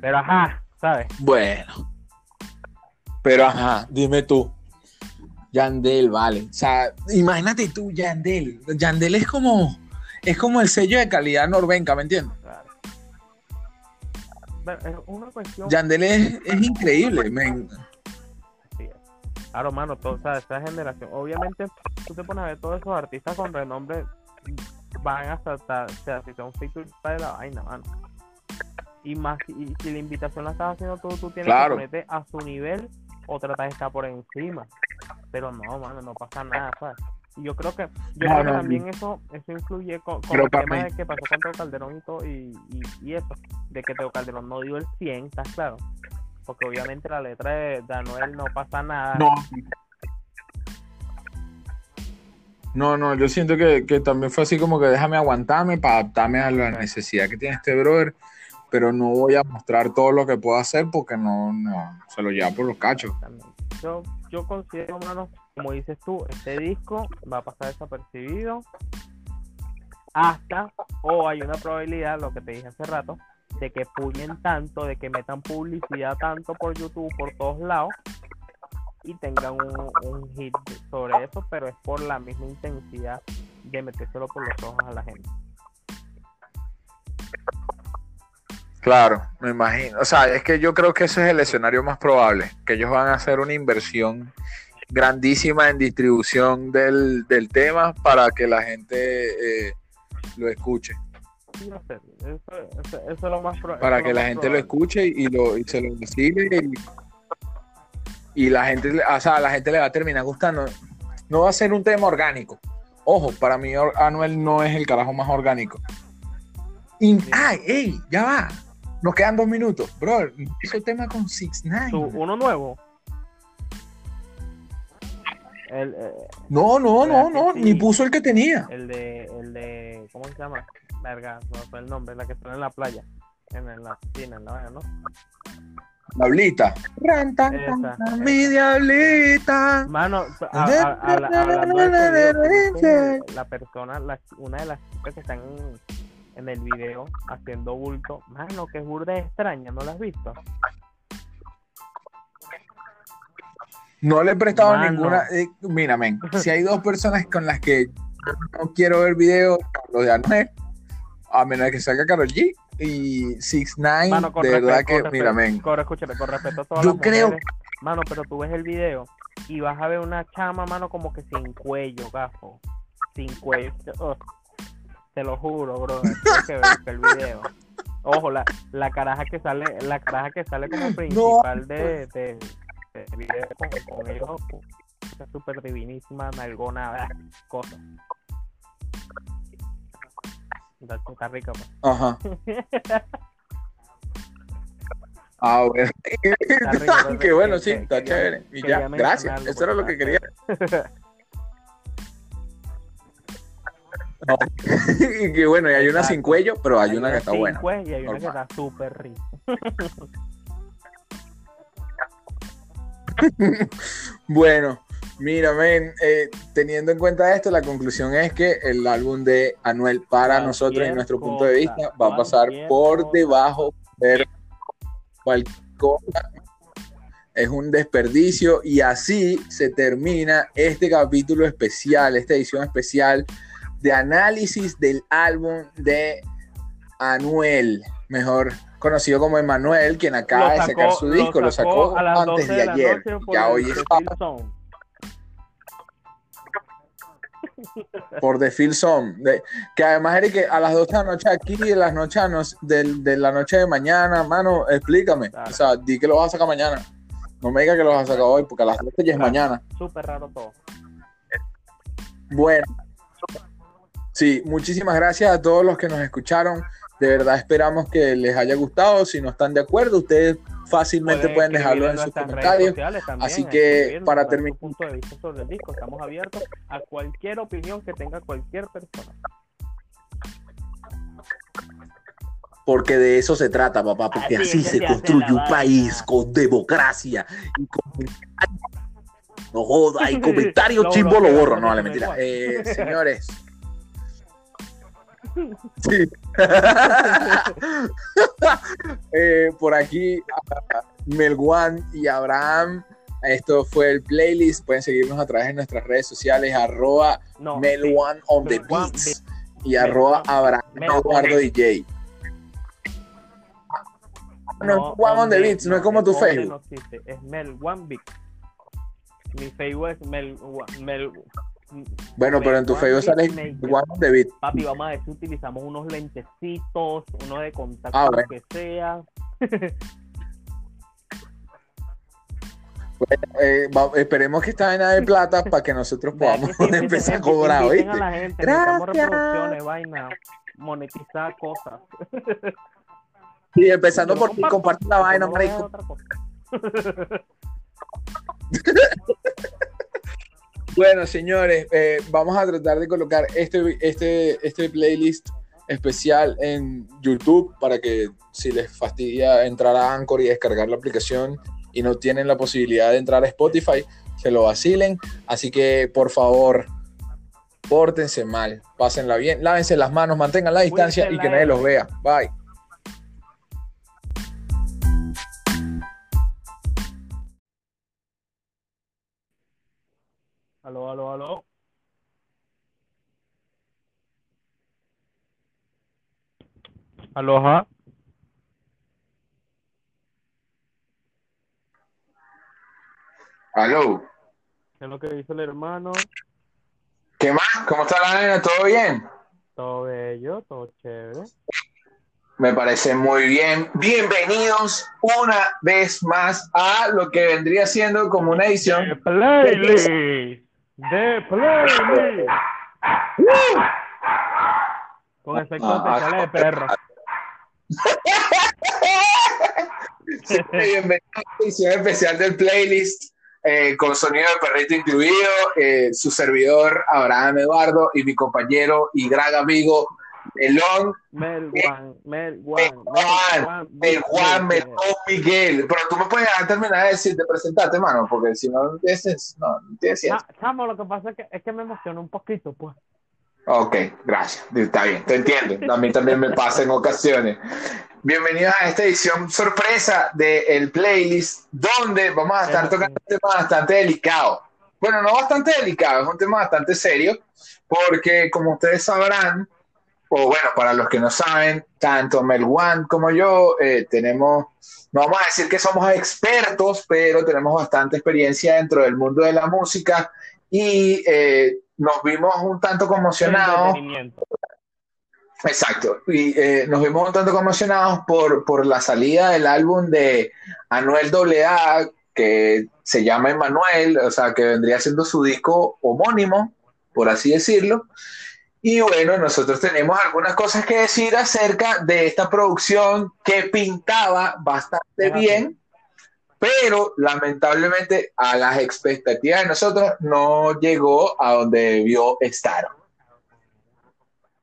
Pero ajá, ¿sabes? Bueno. Pero ajá, dime tú. Yandel, vale. O sea, imagínate tú, Yandel. Yandel es como. Es como el sello de calidad norvenca, ¿me entiendes? Es una cuestión. Yandel es, es increíble, men. Claro, mano, toda o sea, esa generación. Obviamente, tú te pones a ver todos esos artistas con renombre van a saltar, o sea, si son feature está de la vaina, mano. Y más, y si la invitación la estás haciendo tú, tú tienes Claro. que ponerte a su nivel o tratar de estar por encima. Pero no, mano, no pasa nada, ¿sabes? Y yo creo que, yo creo que también eso, eso influye con, el tema mí- de que pasó con Teo Calderón y todo, y, y, y eso, de que Teo Calderón no dio el 100, ¿estás claro? Porque obviamente la letra de, Anuel no pasa nada. No. No, no, yo siento que, que también fue así como que déjame aguantarme para adaptarme a la necesidad que tiene este brother, pero no voy a mostrar todo lo que puedo hacer porque no, no, se lo lleva por los cachos. Yo, yo considero, mano, como dices tú, este disco va a pasar desapercibido hasta, o hay una probabilidad, lo que te dije hace rato, de que publiquen tanto, de que metan publicidad tanto por YouTube, por todos lados, y tengan un, un hit sobre eso, pero es por la misma intensidad de metérselo por los ojos a la gente. Claro, me imagino. O sea, es que yo creo que ese es el escenario más probable, que ellos van a hacer una inversión grandísima en distribución del, del tema para que la gente eh, lo escuche. Sí. Eso, eso- eso es lo más para que la gente lo escuche y lo y se lo vacile y, y la gente o sea, a la gente le va a terminar gustando no va a ser un tema orgánico ojo para mí Anuel no es el carajo más orgánico Sí. ay ey ya va nos quedan dos minutos bro hizo tema con Six Nine uno nuevo. El, eh, no no no ¿Verdad que no sí? ni puso el que tenía el de, el de, ¿cómo se llama? Verga, no sé el nombre, la que está en la playa, en, en la piscina, en la vaina, ¿no? Diablita mi diablita Mano, a- a- habla- hablando de eso, yo creo que la persona, la, una de las chicas que están en, en el video haciendo bulto, mano, que es burda extraña, ¿no la has visto? No le he prestado Mano. ninguna. eh, mira, men, si hay dos personas con las que no quiero ver videos, los de Anuel, a menos de que salga Karol G y Six Nine, Mano, con de respeto, verdad que, con mira, respeto, men, con- escúchame, con respeto a todas Yo las creo- mujeres, Mano, pero tú ves el video y vas a ver una chama, mano, como que sin cuello, gafo. Sin cuello. Oh, te lo juro, bro. Tienes que ver el video. Ojo, la, la caraja que sale, la caraja que sale como principal de, de, video con, con ellos, es súper divinísima, nalgona, cosas. Está, rica, pues. Ajá. Ah, bueno. Rico, entonces, Qué bueno, que- sí, que- está chévere. Y ya, gracias. Eso era lo que quería. No. y que bueno, y hay una sin cuello, pero hay una que está sin buena. cuello y hay una que está súper rica. Bueno, mira, men, eh, teniendo en cuenta esto, la conclusión es que el álbum de Anuel para Cualquier nosotros, en nuestro punto de vista, va a pasar por cosa. debajo de cualquier cosa. Es un desperdicio y así se termina este capítulo especial, esta edición especial de análisis del álbum de Anuel, mejor conocido como Emanuel, quien acaba de sacar su disco, lo sacó, a antes 12 de ayer. Ya hoy es por The Feel Zone, de- que además Eric, a las 12 de la noche aquí y de las noches de, la noche de mañana, mano, explícame, Claro. o sea, di que lo vas a sacar mañana, no me digas que lo vas a sacar hoy, porque a las 12 ya es Claro. mañana. Súper raro todo. Bueno, sí, muchísimas gracias a todos los que nos escucharon, de verdad esperamos que les haya gustado, si no están de acuerdo, ustedes fácilmente pueden dejarlo en sus comentarios. sociales también, Así que, para terminar- su punto de vista sobre el disco, estamos abiertos a cualquier opinión que tenga cualquier persona. Porque de eso se trata, papá, porque Así se construye un país con democracia y con... No joda, y comentarios chimbo lo borro. no vale, me mentira. Eh, señores. Sí. Eh, por aquí, Melguan y Abraham. Esto fue el playlist. Pueden seguirnos a través de nuestras redes sociales, arroba No, Melwan on the beats y arroba Abraham. Eduardo DJ. No, es One on the Beats, no es como tu Facebook. No existe, es Mel One Beat. Mi Facebook es Mel, Mel Bueno, pero en tu Facebook sale on the Beat. Papi, vamos a si utilizamos unos lentecitos, uno de contacto, Ah, bueno. que sea. Eh, va- esperemos que esta vaina de plata para que nosotros podamos empezar a inviten, cobrar, ¿oíste? a la gente, necesitamos Gracias. vaina, monetizar cosas. Y empezando por ti, comparte la vaina, no Bueno, señores, eh, vamos a tratar de colocar este, este, este playlist especial en YouTube para que si les fastidia entrar a Anchor y descargar la aplicación y no tienen la posibilidad de entrar a Spotify, se lo vacilen. Así que, por favor, pórtense mal, pásenla bien, lávense las manos, mantengan la distancia y que nadie los vea. Bye. Aló, aló, aló. Aloha. Aló. ¿Qué es lo que dice el hermano? ¿Qué más? ¿Cómo está la nena? ¿Todo bien? Todo bello, todo chévere. Me parece muy bien. Bienvenidos una vez más a lo que vendría siendo como una edición. playlist. The playlist. Con efectos Ah, especiales de perro. Bienvenidos a la edición especial del playlist eh, con sonido de perrito incluido. eh, su servidor Abraham Eduardo y mi compañero y gran amigo Melón, Mel Juan, Mel Juan, Mel Juan, el Juan Melón Miguel. Pero tú me puedes terminar de decir, de presentarte, hermano, porque si no, no tienes, no, no tienes. Ah, chamo, lo que pasa es que, es que me emociona un poquito, pues. Ok, gracias. Está bien, te entiendo. A mí también me pasa en ocasiones. Bienvenidos a esta edición sorpresa del playlist, donde vamos a estar tocando un tema bastante delicado. Bueno, no bastante delicado, es un tema bastante serio, porque como ustedes sabrán, o bueno, para los que no saben, tanto Melwan como yo eh, tenemos, no vamos a decir que somos expertos, pero tenemos bastante experiencia dentro del mundo de la música y eh, nos vimos un tanto conmocionados. Exacto, y eh, nos vimos un tanto conmocionados por, por la salida del álbum de Anuel AA, que se llama Emanuel, o sea, que vendría siendo su disco homónimo, por así decirlo. Y bueno, nosotros tenemos algunas cosas que decir acerca de esta producción que pintaba bastante bien, pero lamentablemente a las expectativas de nosotros no llegó a donde debió estar.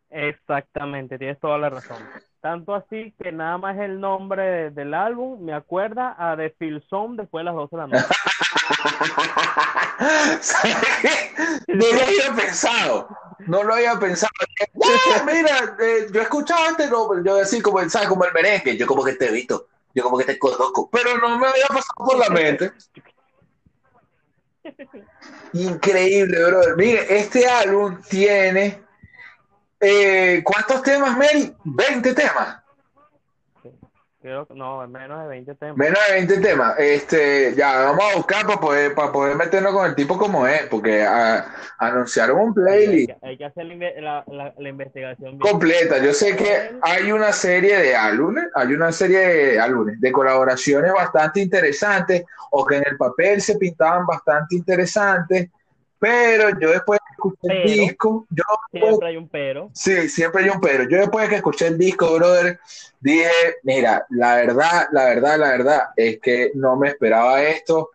Exactamente, tienes toda la razón. Tanto así que nada más el nombre del álbum me acuerda a The Zone después de las 12 de la noche. no lo había pensado, no lo había pensado. mira, eh, yo he escuchado este nombre, yo decía como, ¿sabes? como el merengue, yo como que te he visto, yo como que te conozco, pero no me había pasado por la mente. Increíble, brother. Mire, este álbum tiene eh, ¿Cuántos temas, Mary? 20 temas. Creo no, menos de 20 temas. Menos de 20 temas. Este, ya, vamos a buscar para poder, para poder meternos con el tipo como es, porque ah, anunciaron un playlist. Hay que, hacer la, la, investigación completa. Yo sé que hay una serie de álbumes, hay una serie de álbumes, de colaboraciones bastante interesantes, o que en el papel se pintaban bastante interesantes pero yo después de escuché el disco, yo siempre hay un pero. Sí, siempre hay un pero. Yo después de que escuché el disco, brother, dije, mira, la verdad, la verdad, la verdad es que no me esperaba esto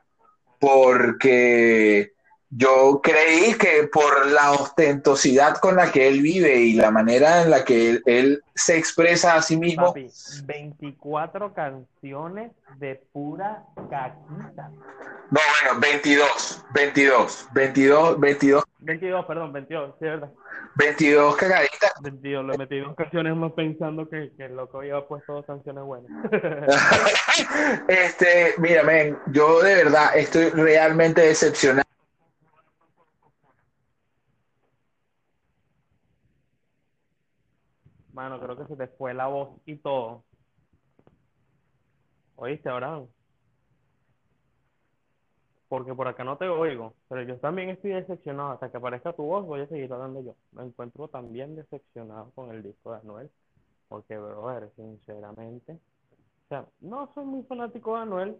porque yo creí que por la ostentosidad con la que él vive y la manera en la que él, se expresa a sí mismo. Papi, 24 canciones de pura caquita. No, bueno, 22, 22, 22, 22. 22, perdón, 22, sí, verdad. 22 cagaditas. 22, le metí dos canciones más pensando que, que el loco había puesto dos canciones buenas. este, mira, men, yo de verdad estoy realmente decepcionado Mano, creo que se te fue la voz y todo. ¿Oíste, Abraham? Porque por acá no te oigo, pero yo también estoy decepcionado. Hasta que aparezca tu voz, voy a seguir hablando yo. Me encuentro también decepcionado con el disco de Anuel, porque, brother, sinceramente, o sea, no soy muy fanático de Anuel,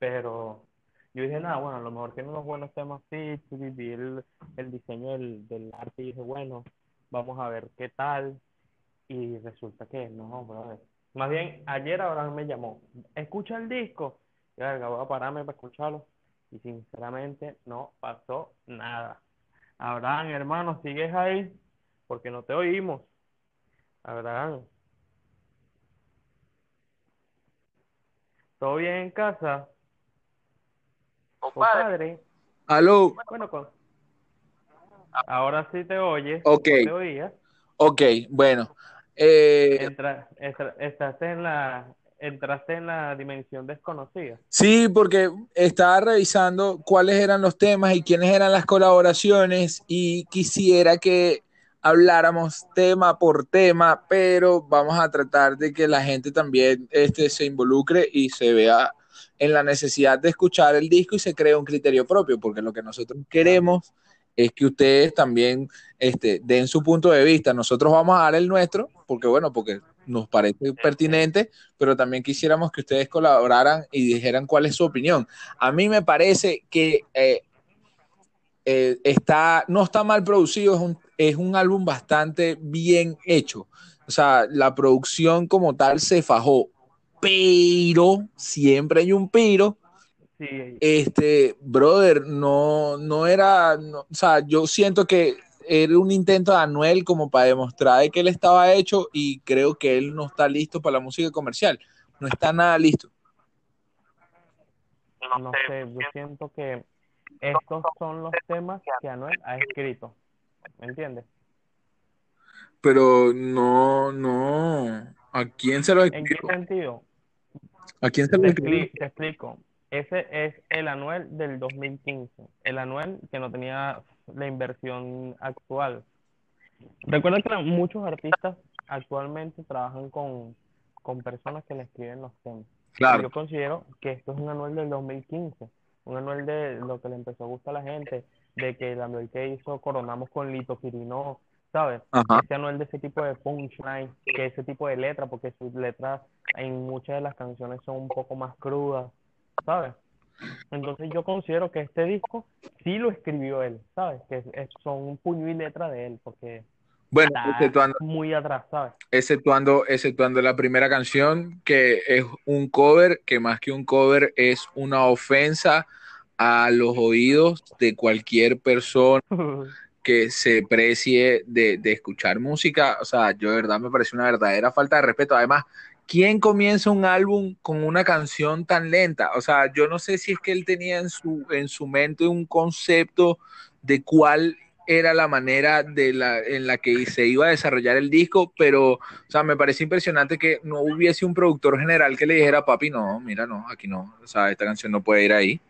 pero yo dije, nada, bueno, a lo mejor tiene unos buenos temas, sí, vi el, el diseño del, del arte y dije, bueno, vamos a ver qué tal y resulta que no, brother. Más bien, ayer Abraham me llamó, escucha el disco. Y verga, voy a pararme para escucharlo. Y sinceramente no pasó nada. Abraham, hermano, ¿sigues ahí? Porque no te oímos. Abraham. ¿Todo bien en casa? Compadre. Aló. Bueno, con... ahora sí te oyes. Ok. te oía. Ok, bueno. Eh, entraste, en la, entraste en la dimensión desconocida. Sí, porque estaba revisando cuáles eran los temas y quiénes eran las colaboraciones y quisiera que habláramos tema por tema, pero vamos a tratar de que la gente también este, se involucre y se vea en la necesidad de escuchar el disco y se cree un criterio propio, porque lo que nosotros queremos es que ustedes también este, den su punto de vista. Nosotros vamos a dar el nuestro, porque bueno, porque nos parece pertinente, pero también quisiéramos que ustedes colaboraran y dijeran cuál es su opinión. A mí me parece que eh, eh, está, no está mal producido, es un, es un álbum bastante bien hecho. O sea, la producción como tal se fajó, pero siempre hay un pero este, brother, no, no era, o sea, yo siento que era un intento de Anuel como para demostrar que él estaba hecho y creo que él no está listo para la música comercial, no está nada listo. No sé, yo siento que estos son los temas que Anuel ha escrito, ¿me entiendes? Pero no, no, ¿a quién se lo escribió? ¿En qué sentido? ¿A quién se lo escribió? Te explico. Ese es el anual del 2015, el anual que no tenía la inversión actual. Recuerda que muchos artistas actualmente trabajan con, personas que le escriben los temas. Claro. Yo considero que esto es un anual del 2015, un anual de lo que le empezó a gustar a la gente, de que el anual que hizo Coronamos con Lito Quirino, ¿sabes? Ese anual de ese tipo de punchline, que ese tipo de letra, porque sus letras en muchas de las canciones son un poco más crudas, ¿sabes? Entonces yo considero que este disco sí lo escribió él, ¿sabes? Que es- son un puño y letra de él, porque Bueno, está exceptuando, muy atrás, ¿sabes? exceptuando, exceptuando la primera canción, que es un cover, que más que un cover es una ofensa a los oídos de cualquier persona que se precie de, de escuchar música. O sea, yo de verdad me parece una verdadera falta de respeto. Además, ¿quién comienza un álbum con una canción tan lenta? O sea, yo no sé si es que él tenía en su, en su mente un concepto de cuál era la manera de la, en la que se iba a desarrollar el disco, pero, o sea, me parece impresionante que no hubiese un productor general que le dijera, papi, no, mira, no, aquí no, o sea, esta canción no puede ir ahí,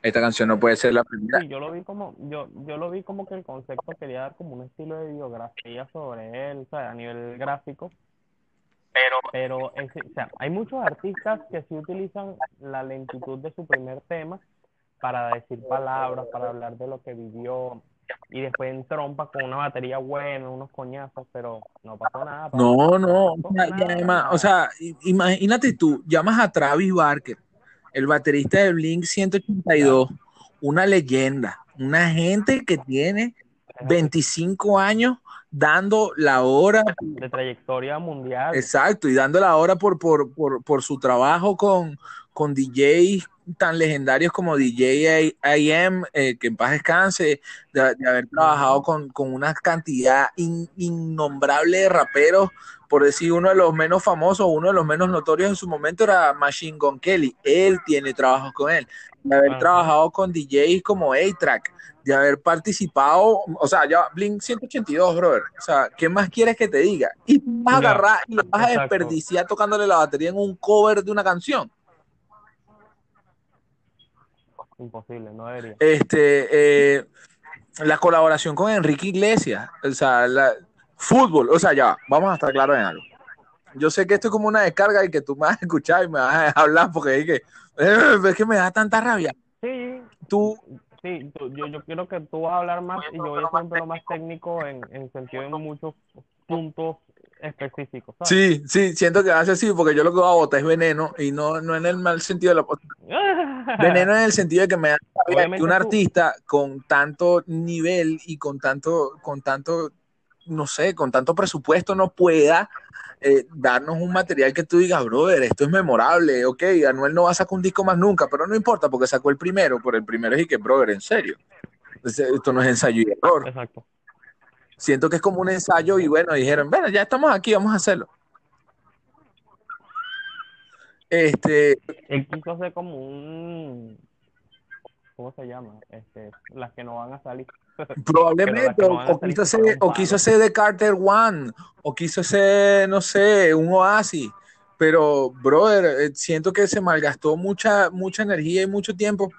esta canción no puede ser la primera. Sí, yo lo vi como, yo, yo lo vi como que el concepto quería dar como un estilo de biografía sobre él, ¿sabes? A nivel gráfico. Pero, Pero ese- o sea, hay muchos artistas que sí utilizan la lentitud de su primer tema para decir palabras, para hablar de lo que vivió, y después en trompa con una batería buena, unos coñazos, pero no pasó nada. No, no, o pasó sea, y nada. además, o sea, imagínate tú, llamas a Travis Barker, el baterista de Blink 182, una leyenda, una gente que tiene 25 años dando la hora, de trayectoria mundial. exacto, y dando la hora por, por, por, por su trabajo con, con DJs tan legendarios como DJ AM, eh, que en paz descanse, de, de haber trabajado con, con una cantidad in- innombrable de raperos, por decir uno de los menos famosos, uno de los menos notorios en su momento era Machine Gun Kelly, él tiene trabajos con él, de haber trabajado con DJs como A-Track, de haber participado, o sea, ya Blink 182, brother, o sea, ¿qué más quieres que te diga? Y vas a agarrar y lo vas a desperdiciar tocándole la batería en un cover de una canción. Imposible, no debería. este, eh, la colaboración con Enrique Iglesias, o sea, la, fútbol, o sea, ya, vamos a estar claros en algo. Yo sé que esto es como una descarga y que tú me vas a escuchar y me vas a hablar porque es que, eh, es que me da tanta rabia. Sí, Tú, sí, tú- yo, yo quiero que tú vas a hablar más y yo voy a ser un poco más técnico en, en sentido en muchos puntos específicos, ¿sabes? sí, sí, siento que hace así porque yo lo que voy a botar es veneno y no, no en el mal sentido de la veneno en el sentido de que me da que un artista con tanto nivel y con tanto, con tanto, no sé, con tanto presupuesto no pueda eh, darnos un material que tú digas, brother, esto es memorable, ok, Anuel no va a sacar un disco más nunca, pero no importa porque sacó el primero, por el primero es y que, brother, en serio. Entonces, Esto no es ensayo y error. Exacto. Siento que es como un ensayo y bueno, dijeron, bueno, ya estamos aquí, vamos a hacerlo. Este, Él quiso hacer como un, ¿cómo se llama? Este, las que no van a salir. Probablemente, o, no quiso hacer, o quiso hacer de Carter One, o quiso hacer, no sé, un oasis. Pero, brother, eh, siento que se malgastó mucha, mucha energía y mucho tiempo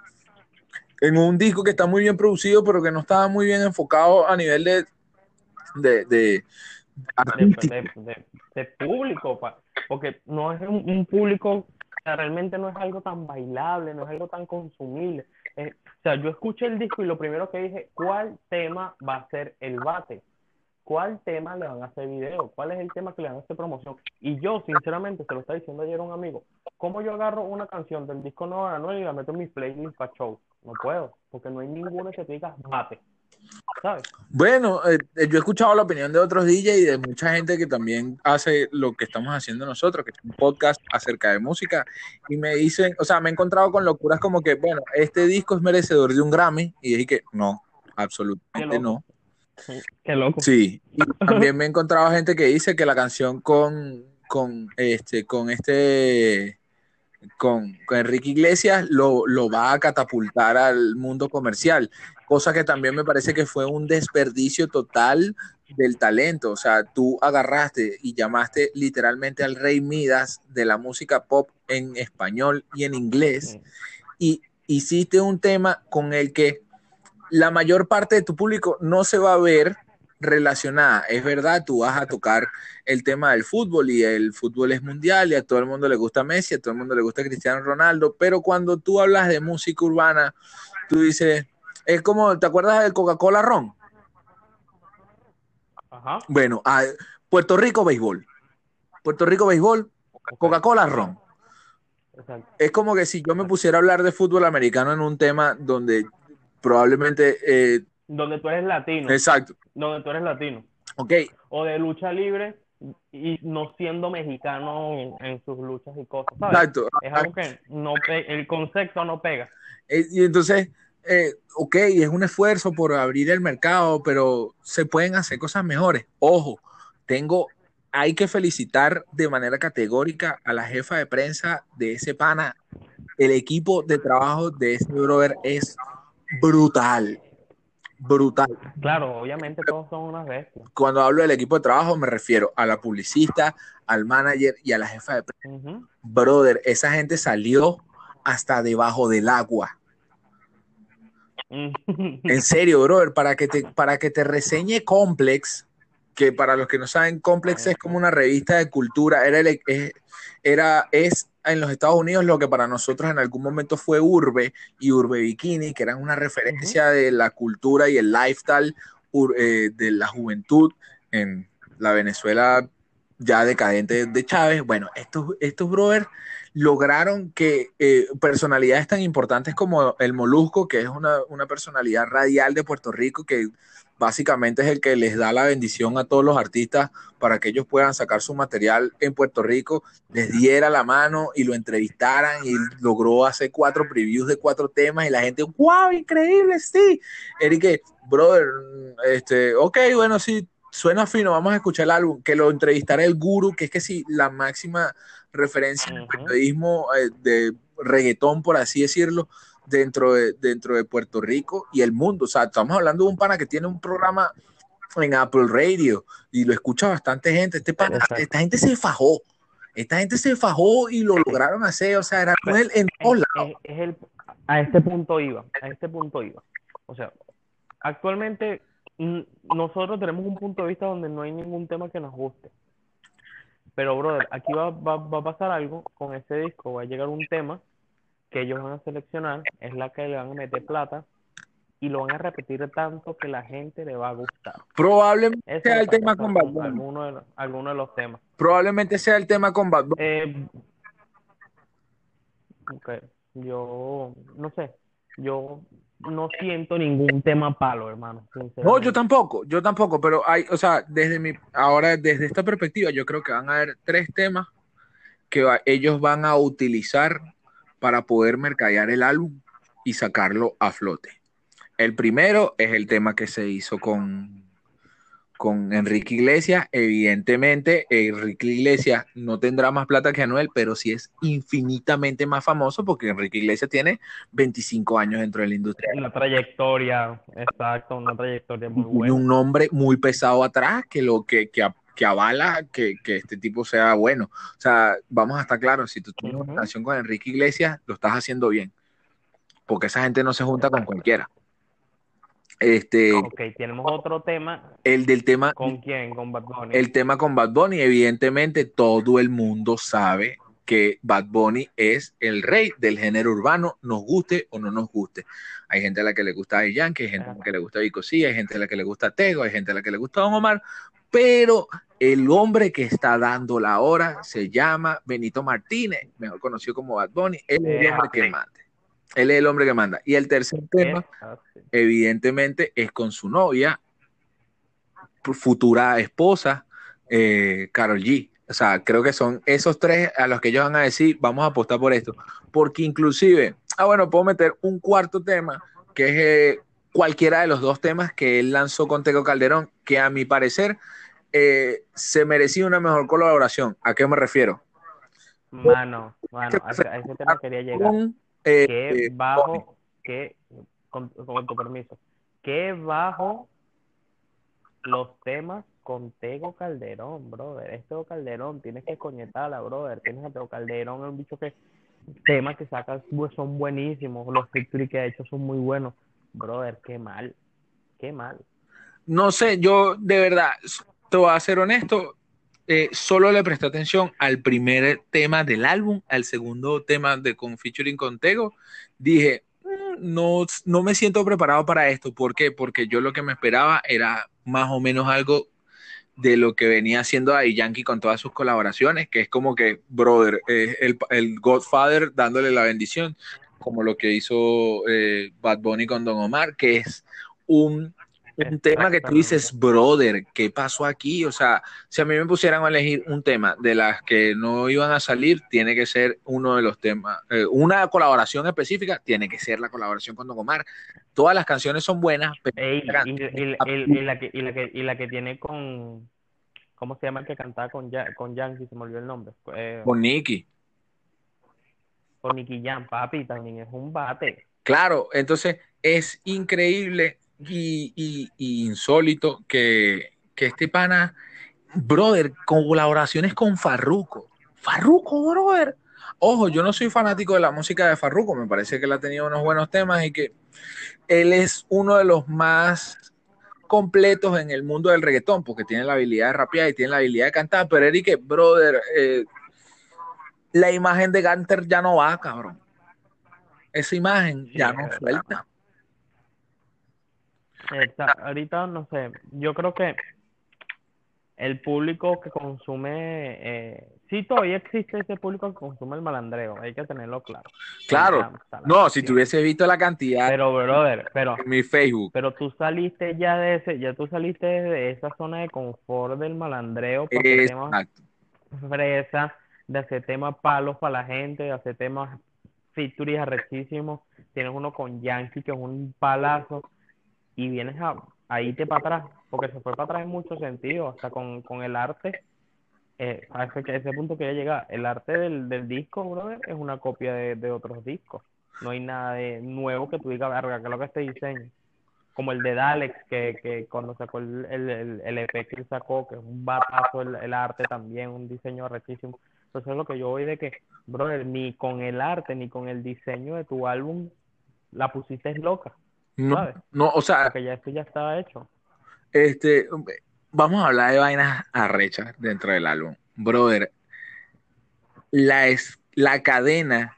en un disco que está muy bien producido, pero que no estaba muy bien enfocado a nivel de, de, de de, artístico. de- de- de público, pa- porque no es un, un público, o sea, realmente no es algo tan bailable, no es algo tan consumible. Eh, o sea, yo escuché el disco y lo primero que dije, ¿cuál tema va a ser el bate? ¿Cuál tema le van a hacer video? ¿Cuál es el tema que le van a hacer promoción? Y yo, sinceramente, se lo está diciendo ayer un amigo, ¿cómo yo agarro una canción del disco nuevo de Anuel y la meto en mi playlist para show? No puedo, porque no hay ninguna que te diga bate, ¿sabes? Bueno, eh, eh, yo he escuchado la opinión de otros DJ y de mucha gente que también hace lo que estamos haciendo nosotros, que es un podcast acerca de música, y me dicen, o sea, me he encontrado con locuras como que, bueno, este disco es merecedor de un Grammy, y dije que no, absolutamente no. Qué loco. Sí, y también me he encontrado gente que dice que la canción con, con este, con este, con, con Enrique Iglesias lo, lo va a catapultar al mundo comercial, cosa que también me parece que fue un desperdicio total del talento. O sea, tú agarraste y llamaste literalmente al rey Midas de la música pop en español y en inglés y hiciste un tema con el que la mayor parte de tu público no se va a ver relacionada. Es verdad, tú vas a tocar el tema del fútbol y el fútbol es mundial y a todo el mundo le gusta Messi, a todo el mundo le gusta Cristiano Ronaldo, pero cuando tú hablas de música urbana, tú dices, es como, ¿te acuerdas del Coca-Cola Ron? Ajá. Bueno, a Puerto Rico béisbol. Puerto Rico béisbol, Coca-Cola Ron. Exacto. Es como que si yo me pusiera a hablar de fútbol americano en un tema donde probablemente... eh, Donde tú eres latino. exacto. Donde tú eres latino. Ok, O de lucha libre y no siendo mexicano en, en sus luchas y cosas, ¿sabes? exacto. Es algo que no el concepto no pega. Eh, Y entonces, eh, ok, es un esfuerzo por abrir el mercado, pero se pueden hacer cosas mejores. Ojo, tengo, hay que felicitar de manera categórica a la jefa de prensa de ese pana. El equipo de trabajo de ese brother es brutal, brutal. Claro, obviamente todos son unas bestias. Cuando hablo del equipo de trabajo me refiero a la publicista, al manager y a la jefa de prensa. Ujú. Brother, esa gente salió hasta debajo del agua. En serio, brother, para que te, para que te reseñe Complex, que para los que no saben, Complex es como una revista de cultura, era, el- es, era, es en los Estados Unidos lo que para nosotros en algún momento fue Urbe y Urbe Bikini, que eran una referencia de la cultura y el lifestyle eh, de la juventud en la Venezuela ya decadente de Chávez. Bueno, estos, estos brothers lograron que eh, personalidades tan importantes como el Molusco, que es una, una personalidad radial de Puerto Rico, que básicamente es el que les da la bendición a todos los artistas para que ellos puedan sacar su material en Puerto Rico, les diera la mano y lo entrevistaran y logró hacer cuatro previews de cuatro temas y la gente, wow, increíble, sí. Eric, brother, este, ok, bueno, sí, suena fino, vamos a escuchar el álbum, que lo entrevistará el guru, que es que sí, la máxima referencia Ujú. periodismo eh, de reggaetón, por así decirlo, dentro de, dentro de Puerto Rico y el mundo. O sea, estamos hablando de un pana que tiene un programa en Apple Radio y lo escucha bastante gente. Este pana, esta gente se fajó. Esta gente se fajó y lo lograron hacer. O sea, era con él en todos lados. es- es el, a este punto iba, a este punto iba. O sea, actualmente nosotros tenemos un punto de vista donde no hay ningún tema que nos guste. Pero, brother, aquí va, va, va a pasar algo con este disco. Va a llegar un tema que ellos van a seleccionar, es la que le van a meter plata y lo van a repetir tanto que la gente le va a gustar. Probablemente Ese sea el tema con Bad Bunny. alguno de los, alguno de los temas. Probablemente sea el tema con Bad Bunny. Eh, ok, Yo no sé, yo no siento ningún tema palo, hermano. No, yo tampoco, yo tampoco, pero hay, o sea, desde mi, ahora, desde esta perspectiva, yo creo que van a haber tres temas que va- ellos van a utilizar para poder mercadear el álbum y sacarlo a flote. El primero es el tema que se hizo con, con Enrique Iglesias. Evidentemente, Enrique Iglesias no tendrá más plata que Anuel, pero sí es infinitamente más famoso porque Enrique Iglesias tiene 25 años dentro de la industria Una trayectoria, exacto, una trayectoria muy y buena. un nombre muy pesado atrás que lo que, que, que avala que, que este tipo sea bueno. O sea, vamos a estar claros, si tú tienes una relación con Enrique Iglesias, lo estás haciendo bien. Porque esa gente no se junta con cualquiera. Este, Ok, tenemos otro tema. el del tema, ¿Con quién? Con Bad Bunny. el tema con Bad Bunny, evidentemente todo el mundo sabe que Bad Bunny es el rey del género urbano, nos guste o no nos guste. Hay gente a la que le gusta a Yankee, hay gente a la que le gusta Vico sí, hay gente a la que le gusta Tego, hay gente a la que le gusta Don Omar, pero el hombre que está dando la hora se llama Benito Martínez, mejor conocido como Bad Bunny, el hombre que sí. Él es el hombre que manda. Y el tercer tema, evidentemente, es con su novia, futura esposa, eh, Carol G. O sea, creo que son esos tres a los que ellos van a decir, vamos a apostar por esto. Porque inclusive, ah, bueno, puedo meter un cuarto tema, que es eh, cualquiera de los dos temas que él lanzó con Tego Calderón, que a mi parecer eh, se merecía una mejor colaboración. ¿A qué me refiero? Mano, mano, a, ese- tema quería llegar. Eh, que eh, bajo, que, con, con tu permiso, que bajo los temas con Tego Calderón, brother. Es Tego Calderón, tienes que coñetarla, brother. Tienes a Tego Calderón, es un bicho que temas que sacas pues, son buenísimos, los featuring que ha hecho son muy buenos. Brother, qué mal, qué mal. No sé, yo de verdad, te voy a ser honesto, eh, solo le presté atención al primer tema del álbum, al segundo tema de con featuring con Tego. Dije, "Mm, no, no me siento preparado para esto. ¿Por qué? Porque yo lo que me esperaba era más o menos algo de lo que venía haciendo ahí Yankee con todas sus colaboraciones, que es como que, brother, el, el, Godfather dándole la bendición, como lo que hizo eh, Bad Bunny con Don Omar, que es un, un tema que tú dices, brother, ¿qué pasó aquí? O sea, si a mí me pusieran a elegir un tema de las que no iban a salir, tiene que ser uno de los temas, eh, una colaboración específica, tiene que ser la colaboración con Don Omar. Todas las canciones son buenas, pero... y, la que, y, la que, tiene con... ¿Cómo se llama el que cantaba con, con Yankee? Se me olvidó el nombre. Eh, con Nicky. Con Nicky Jam, papi, también es un bate. Claro, entonces es increíble y, insólito que, este pana, brother, colaboraciones con Farruko. Farruko, brother. Ojo, yo no soy fanático de la música de Farruko, me parece que él ha tenido unos buenos temas y que él es uno de los más completos en el mundo del reggaetón, porque tiene la habilidad de rapear y tiene la habilidad de cantar, pero Eric, brother, eh, la imagen de Ganter ya no va, cabrón. Esa imagen ya no suelta ahorita no sé, yo creo que el público que consume, eh, sí todavía existe ese público que consume el malandreo, hay que tenerlo claro. Claro, no, si tuviese visto la cantidad pero brother, pero en mi Facebook. Pero tú saliste ya de ese, ya tú saliste de esa zona de confort del malandreo, porque Exacto. fresa, de hacer temas palos para la gente, de hacer temas features arrechísimos, tienes uno con Yankee que es un palazo, y vienes a, ahí te para atrás, porque se fue para atrás en muchos sentidos, hasta con, con el arte, eh, a ese, ese punto que ya llega, el arte del, del disco, brother, es una copia de, de otros discos. No hay nada de nuevo que tú digas, verga, que es lo que este diseño. Como el de Dalex, que, que cuando sacó el, el, el, EP que sacó, que es un batazo el, el arte también, un diseño rechísimo. Entonces es lo que yo voy de que, brother, ni con el arte ni con el diseño de tu álbum la pusiste loca. No, no, o sea. que ya esto ya estaba hecho. Este, vamos a hablar de vainas arrechas dentro del álbum. Brother, la, es, la cadena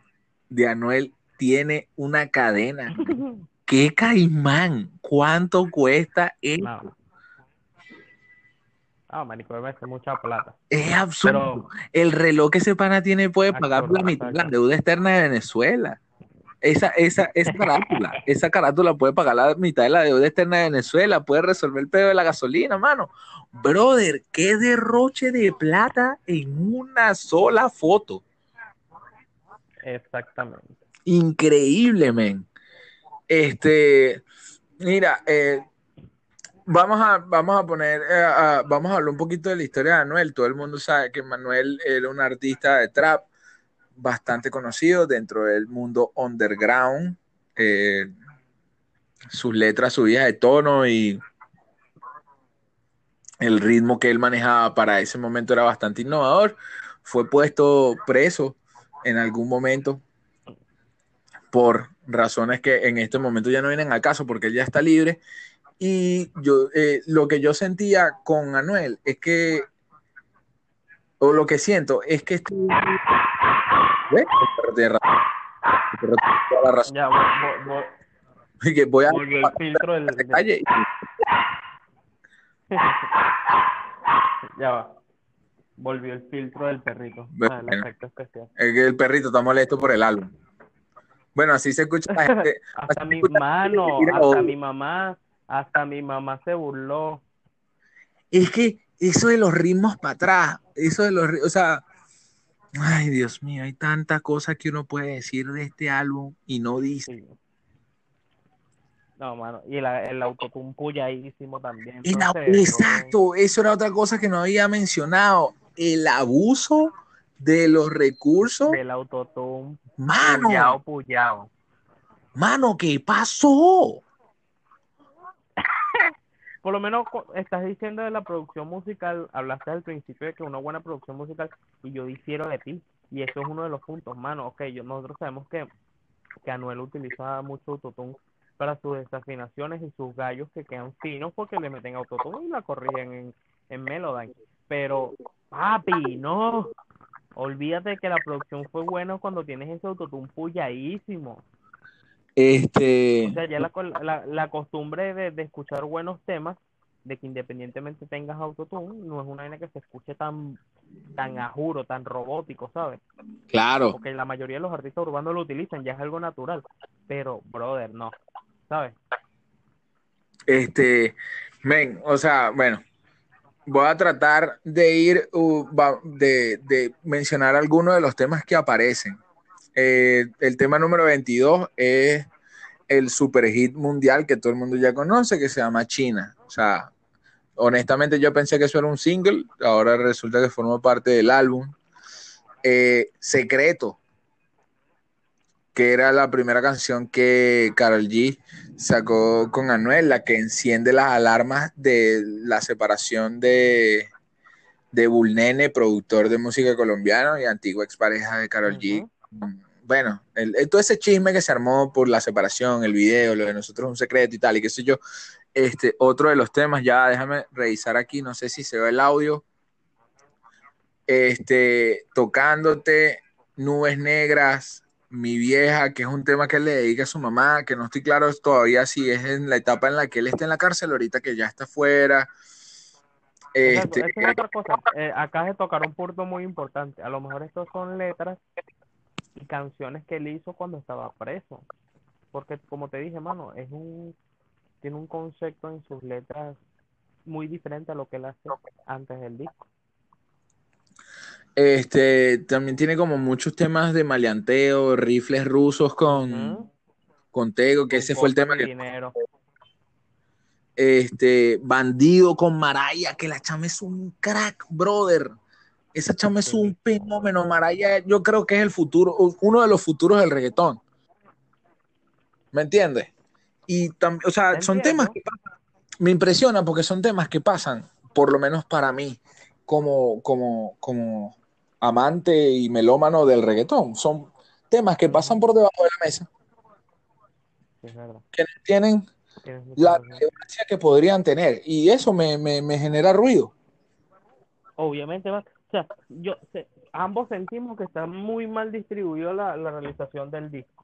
de Anuel tiene una cadena. ¿Qué caimán? ¿Cuánto cuesta esto? No. Ah, marico, me mucha plata. Es absurdo. el reloj que ese pana tiene puede pagar la mitad la deuda externa de Venezuela. Esa, esa, esa carátula, esa carátula puede pagar la mitad de la deuda externa de Venezuela, puede resolver el pedo de la gasolina, mano. Brother, qué derroche de plata en una sola foto. Exactamente. Increíble, men. Este, mira, eh, vamos a, vamos a poner, eh, vamos a hablar un poquito de la historia de Manuel. Todo el mundo sabe que Manuel era un artista de trap bastante conocido dentro del mundo underground. Eh, sus letras subidas de tono y el ritmo que él manejaba para ese momento era bastante innovador. Fue puesto preso en algún momento por razones que en este momento ya no vienen al caso porque él ya está libre. Y yo eh, lo que yo sentía con Anuel es que, o lo que siento es que este ¿Ves? El perro El perro toda la razón. Ya, voy, voy, que voy a. Volvió el filtro del. De calle. ya va. Volvió el filtro del perrito. Bueno, ah, el, el perrito está molesto por el álbum. Bueno, así se escucha la gente. hasta mi mano, hasta mi mamá, hasta mi mamá se burló. Es que eso de los ritmos para atrás, eso de los, o sea, Ay, Dios mío, hay tanta cosa que uno puede decir de este álbum y no dice. No, mano, y el, el autotune puyadísimo también. exacto, eso era otra cosa que no había mencionado. El abuso de los recursos. Del autotune. Mano. Puyado, Mano, ¿qué pasó? Por lo menos estás diciendo de la producción musical, hablaste al principio de que una buena producción musical y yo difiero de ti y eso es uno de los puntos, mano, ok, yo, nosotros sabemos que, que Anuel utiliza mucho autotune para sus desafinaciones y sus gallos que quedan finos porque le meten autotune y la corrigen en, en Melodyne, pero papi, no, olvídate que la producción fue buena cuando tienes ese autotune puyadísimo. Este... O sea, ya la, la, costumbre de, escuchar buenos temas de que independientemente tengas autotune, no es una vaina que se escuche tan, tan a juro, tan robótico, ¿sabes? Claro. Porque la mayoría de los artistas urbanos lo utilizan, ya es algo natural. Pero, brother, no, ¿sabes? Este, men, o sea, bueno, voy a tratar de ir, uh, va- de, de mencionar algunos de los temas que aparecen. Eh, el tema número 22 es el super hit mundial que todo el mundo ya conoce, que se llama China. O sea, honestamente yo pensé que eso era un single, ahora resulta que formó parte del álbum. Eh, Secreto, que era la primera canción que Karol G sacó con Anuel, la que enciende las alarmas de la separación de, de Bulnene, productor de música colombiano y antigua expareja de Karol G. Bueno, el, el- todo ese chisme que se armó por la separación, el video, lo de nosotros es un secreto y tal, y qué sé yo. Este, otro de los temas, ya déjame revisar aquí, no sé si se ve el audio. Este, tocándote, nubes negras, mi vieja, que es un tema que él le dedica a su mamá, que no estoy claro todavía si es en la etapa en la que él está en la cárcel, ahorita que ya está fuera. Este, es otra cosa. Eh, acá se tocar un punto muy importante. A lo mejor estos son letras y canciones que él hizo cuando estaba preso. Porque, como te dije, mano, es un tiene un concepto en sus letras muy diferente a lo que él hace antes del disco. este, también tiene como muchos temas de maleanteo, rifles rusos con, con Tego, que ese fue el tema que dinero. este, Bandido con Maraya, que la chama es un crack, brother. Esa chama es un fenómeno. Maraya, yo creo que es el futuro, uno de los futuros del reggaetón. ¿Me entiendes? Y también, o sea, son temas que pasan. Me impresiona porque son temas que pasan, por lo menos para mí, como, como, como amante y melómano del reggaetón. Son temas que pasan por debajo de la mesa, es que no tienen la relevancia que podrían tener. Y eso me, me, me genera ruido. Obviamente, va. O sea, yo, se- ambos sentimos que está muy mal distribuido la, la realización del disco.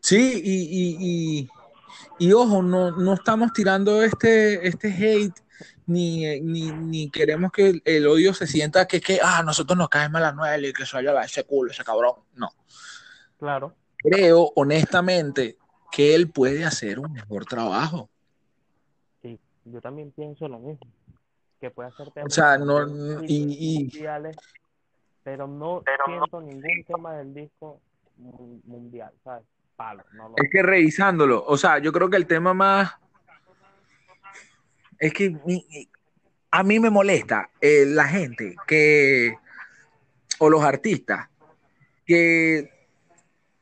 Sí, y, y, y, y ojo, no, no estamos tirando este, este hate, ni, ni, ni queremos que el, el odio se sienta que, que ah, nosotros nos cae mal a Noel y que soy ese culo, ese cabrón. No. Claro. Creo, honestamente, que él puede hacer un mejor trabajo. Sí, yo también pienso lo mismo. Que puede hacer O temas sea, no, y, hits y mundiales, pero no siento ningún tema del disco mu- mundial, ¿sabes? Palo, no lo es que revisándolo, o sea, yo creo que el tema más es que mi- a mí me molesta eh, la gente que, o los artistas, que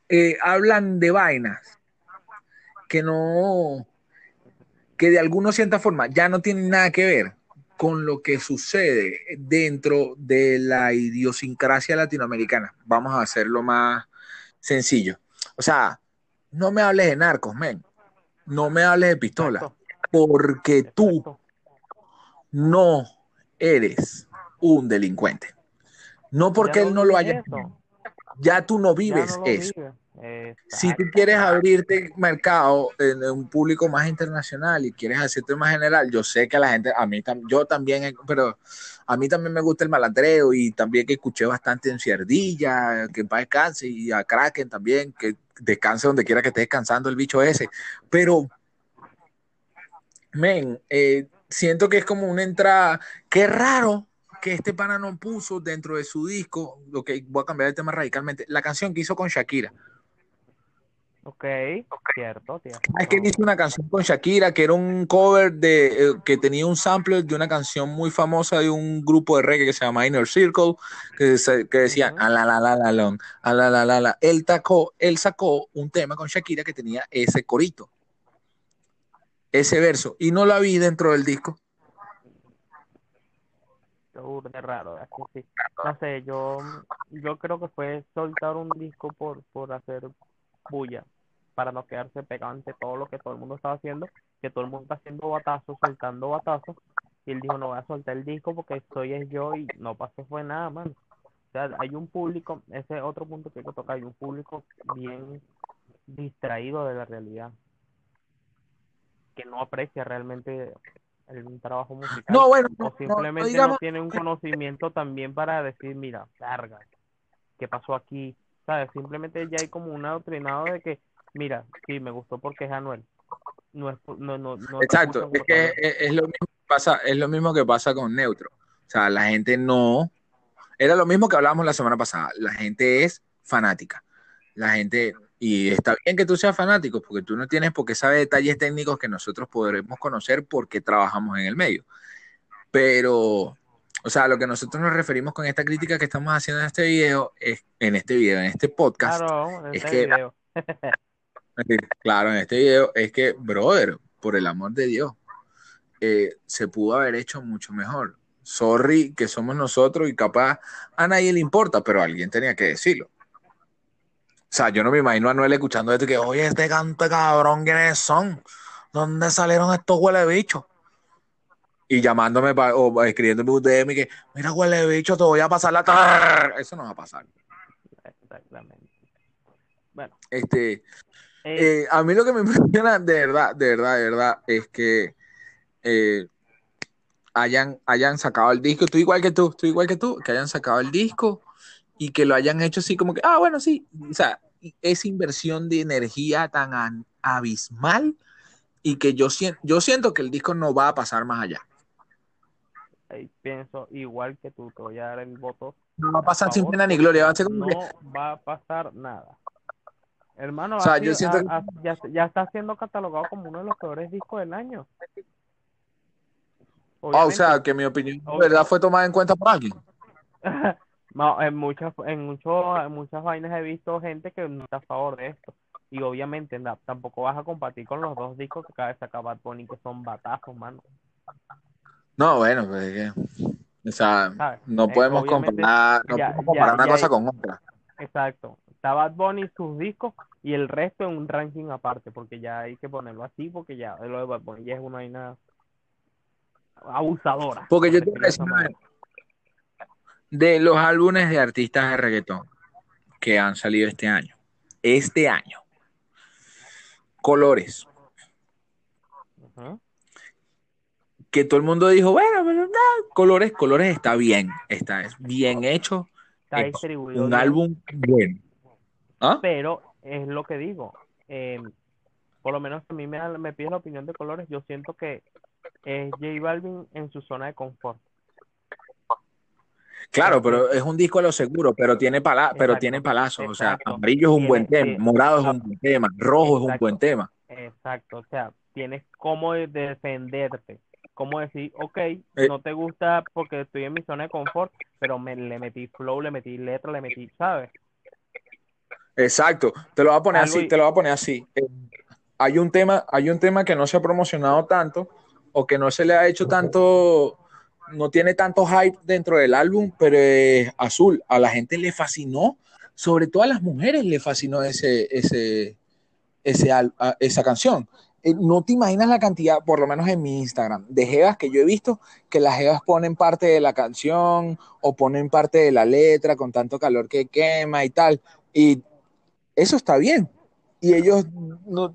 eh, hablan de vainas que no, que de alguna cierta forma ya no tienen nada que ver con lo que sucede dentro de la idiosincrasia latinoamericana. Vamos a hacerlo más sencillo. O sea, no me hables de narcos, men. No me hables de pistola. Exacto, Porque tú exacto. no eres un delincuente. No porque Ya él no lo haya eso, ya tú no vives no eso. Si tú quieres abrirte mercado en un público más internacional y quieres hacerte más general, yo sé que a la gente, a mí yo también, eh, pero a mí también me gusta el malandreo y también que escuché bastante en Cierdilla, que en paz descanse, y a Kraken también, que descanse donde quiera que esté descansando el bicho ese. Pero, men, eh, siento que es como una entrada, qué raro que este pana no puso dentro de su disco, lo que voy a cambiar el tema radicalmente, la canción que hizo con Shakira. Ok, cierto, tienes Es que él hizo una canción con Shakira que era un cover de eh, que tenía un sample de una canción muy famosa de un grupo de reggae que se llama Inner Circle que, se- que decían Ujú. a la la la la long, a la la la la. Él tacó, él sacó un tema con Shakira que tenía ese corito, ese verso y no la vi dentro del disco. Burda raro, es que sí. No sé, yo, yo creo que fue soltar un disco por, por hacer bulla, para no quedarse pegado ante todo lo que todo el mundo estaba haciendo, que todo el mundo está haciendo batazos, soltando batazos, y él dijo, no voy a soltar el disco porque soy es yo y no pasó fue nada, man. O sea, hay un público, ese es otro punto que hay que tocar, hay un público bien distraído de la realidad. que no aprecia realmente el trabajo musical. No, bueno, o no, simplemente no, tiene un conocimiento también para decir, mira, carga, ¿qué pasó aquí? ¿Sabes? Simplemente ya hay como un adoctrinado de que, mira, sí, me gustó porque es Anuel. No es, no, no, no Exacto, es que es, es lo mismo que pasa, es lo mismo que pasa con Neutro. O sea, la gente no. Era lo mismo que hablábamos la semana pasada. La gente es fanática. La gente. Y está bien que tú seas fanático, porque tú no tienes por qué saber detalles técnicos que nosotros podremos conocer porque trabajamos en el medio. Pero, o sea, lo que nosotros nos referimos con esta crítica que estamos haciendo en este video, es, en este video, en este podcast, Claro, en es este que- video. Claro, en este video es que, brother, por el amor de Dios, eh, se pudo haber hecho mucho mejor. Sorry que somos nosotros y capaz a nadie le importa, pero alguien tenía que decirlo. O sea, yo no me imagino a Noel escuchando esto y que, oye, este canta cabrón, ¿quiénes son? ¿Dónde salieron estos huele bichos? Y llamándome pa- o escribiéndome un DM que, mira, huele bicho, te voy a pasar la tarde. Eso no va a pasar. Exactamente. Bueno, Este, eh, Eh, a mí lo que me impresiona de verdad, de verdad, de verdad, es que eh, hayan, hayan sacado el disco, tú igual que tú, tú igual que tú, que hayan sacado el disco y que lo hayan hecho así como que, ah, bueno, sí, o sea, esa inversión de energía tan an- abismal y que yo, sien- yo siento que el disco no va a pasar más allá. eh, pienso igual que tú, te voy a dar el voto No va a pasar sin pena ni gloria, va a ser como que, no va a pasar nada. Hermano, O sea, yo siento ya, ya está siendo catalogado como uno de los peores discos del año. ah, o sea, que mi opinión de verdad fue tomada en cuenta por alguien. No, en muchas, en muchos, en muchas vainas he visto gente que no está a favor de esto. Y obviamente na- tampoco vas a compartir con los dos discos que acaba de sacar Bad Bunny, que son batazos, mano. No, bueno, pues es que, o sea, ¿Sabes? no Eh, podemos comparar, no ya- podemos comparar ya- una ya cosa hay- con otra. Exacto. Está Bad Bunny, sus discos y el resto en un ranking aparte, porque ya hay que ponerlo así, porque ya lo de Bad Bunny ya es una vaina abusadora. Porque yo te voy a de los álbumes de artistas de reggaetón que han salido este año. Este año. Colores. Que todo el mundo dijo, bueno, pero no, Colores, Colores está bien. Está es bien hecho. Está Es distribuido un álbum bueno. ¿Ah? pero es lo que digo. eh, por lo menos a mí me, me pide la opinión de colores. Yo siento que es J Balvin en su zona de confort. Claro, pero es un disco a lo seguro, pero tiene pala pero tiene palazos. O sea, amarillo es un buen tema, morado es un buen tema, rojo es un buen tema. Exacto, o sea, tienes cómo de- defenderte, cómo decir, ok, Eh. no te gusta porque estoy en mi zona de confort, pero me le metí flow, le metí letra, le metí, ¿sabes? Exacto, te lo voy a poner Algo así, y- te lo voy a poner así. Eh, hay un tema, hay un tema que no se ha promocionado tanto o que no se le ha hecho tanto, no tiene tanto hype dentro del álbum, pero es azul. A la gente le fascinó, sobre todo a las mujeres le fascinó ese, ese, ese esa canción. Eh, no te imaginas la cantidad, por lo menos en mi Instagram, de jevas que yo he visto que las jevas ponen parte de la canción o ponen parte de la letra con tanto calor que quema y tal. Y eso está bien. Y ellos no.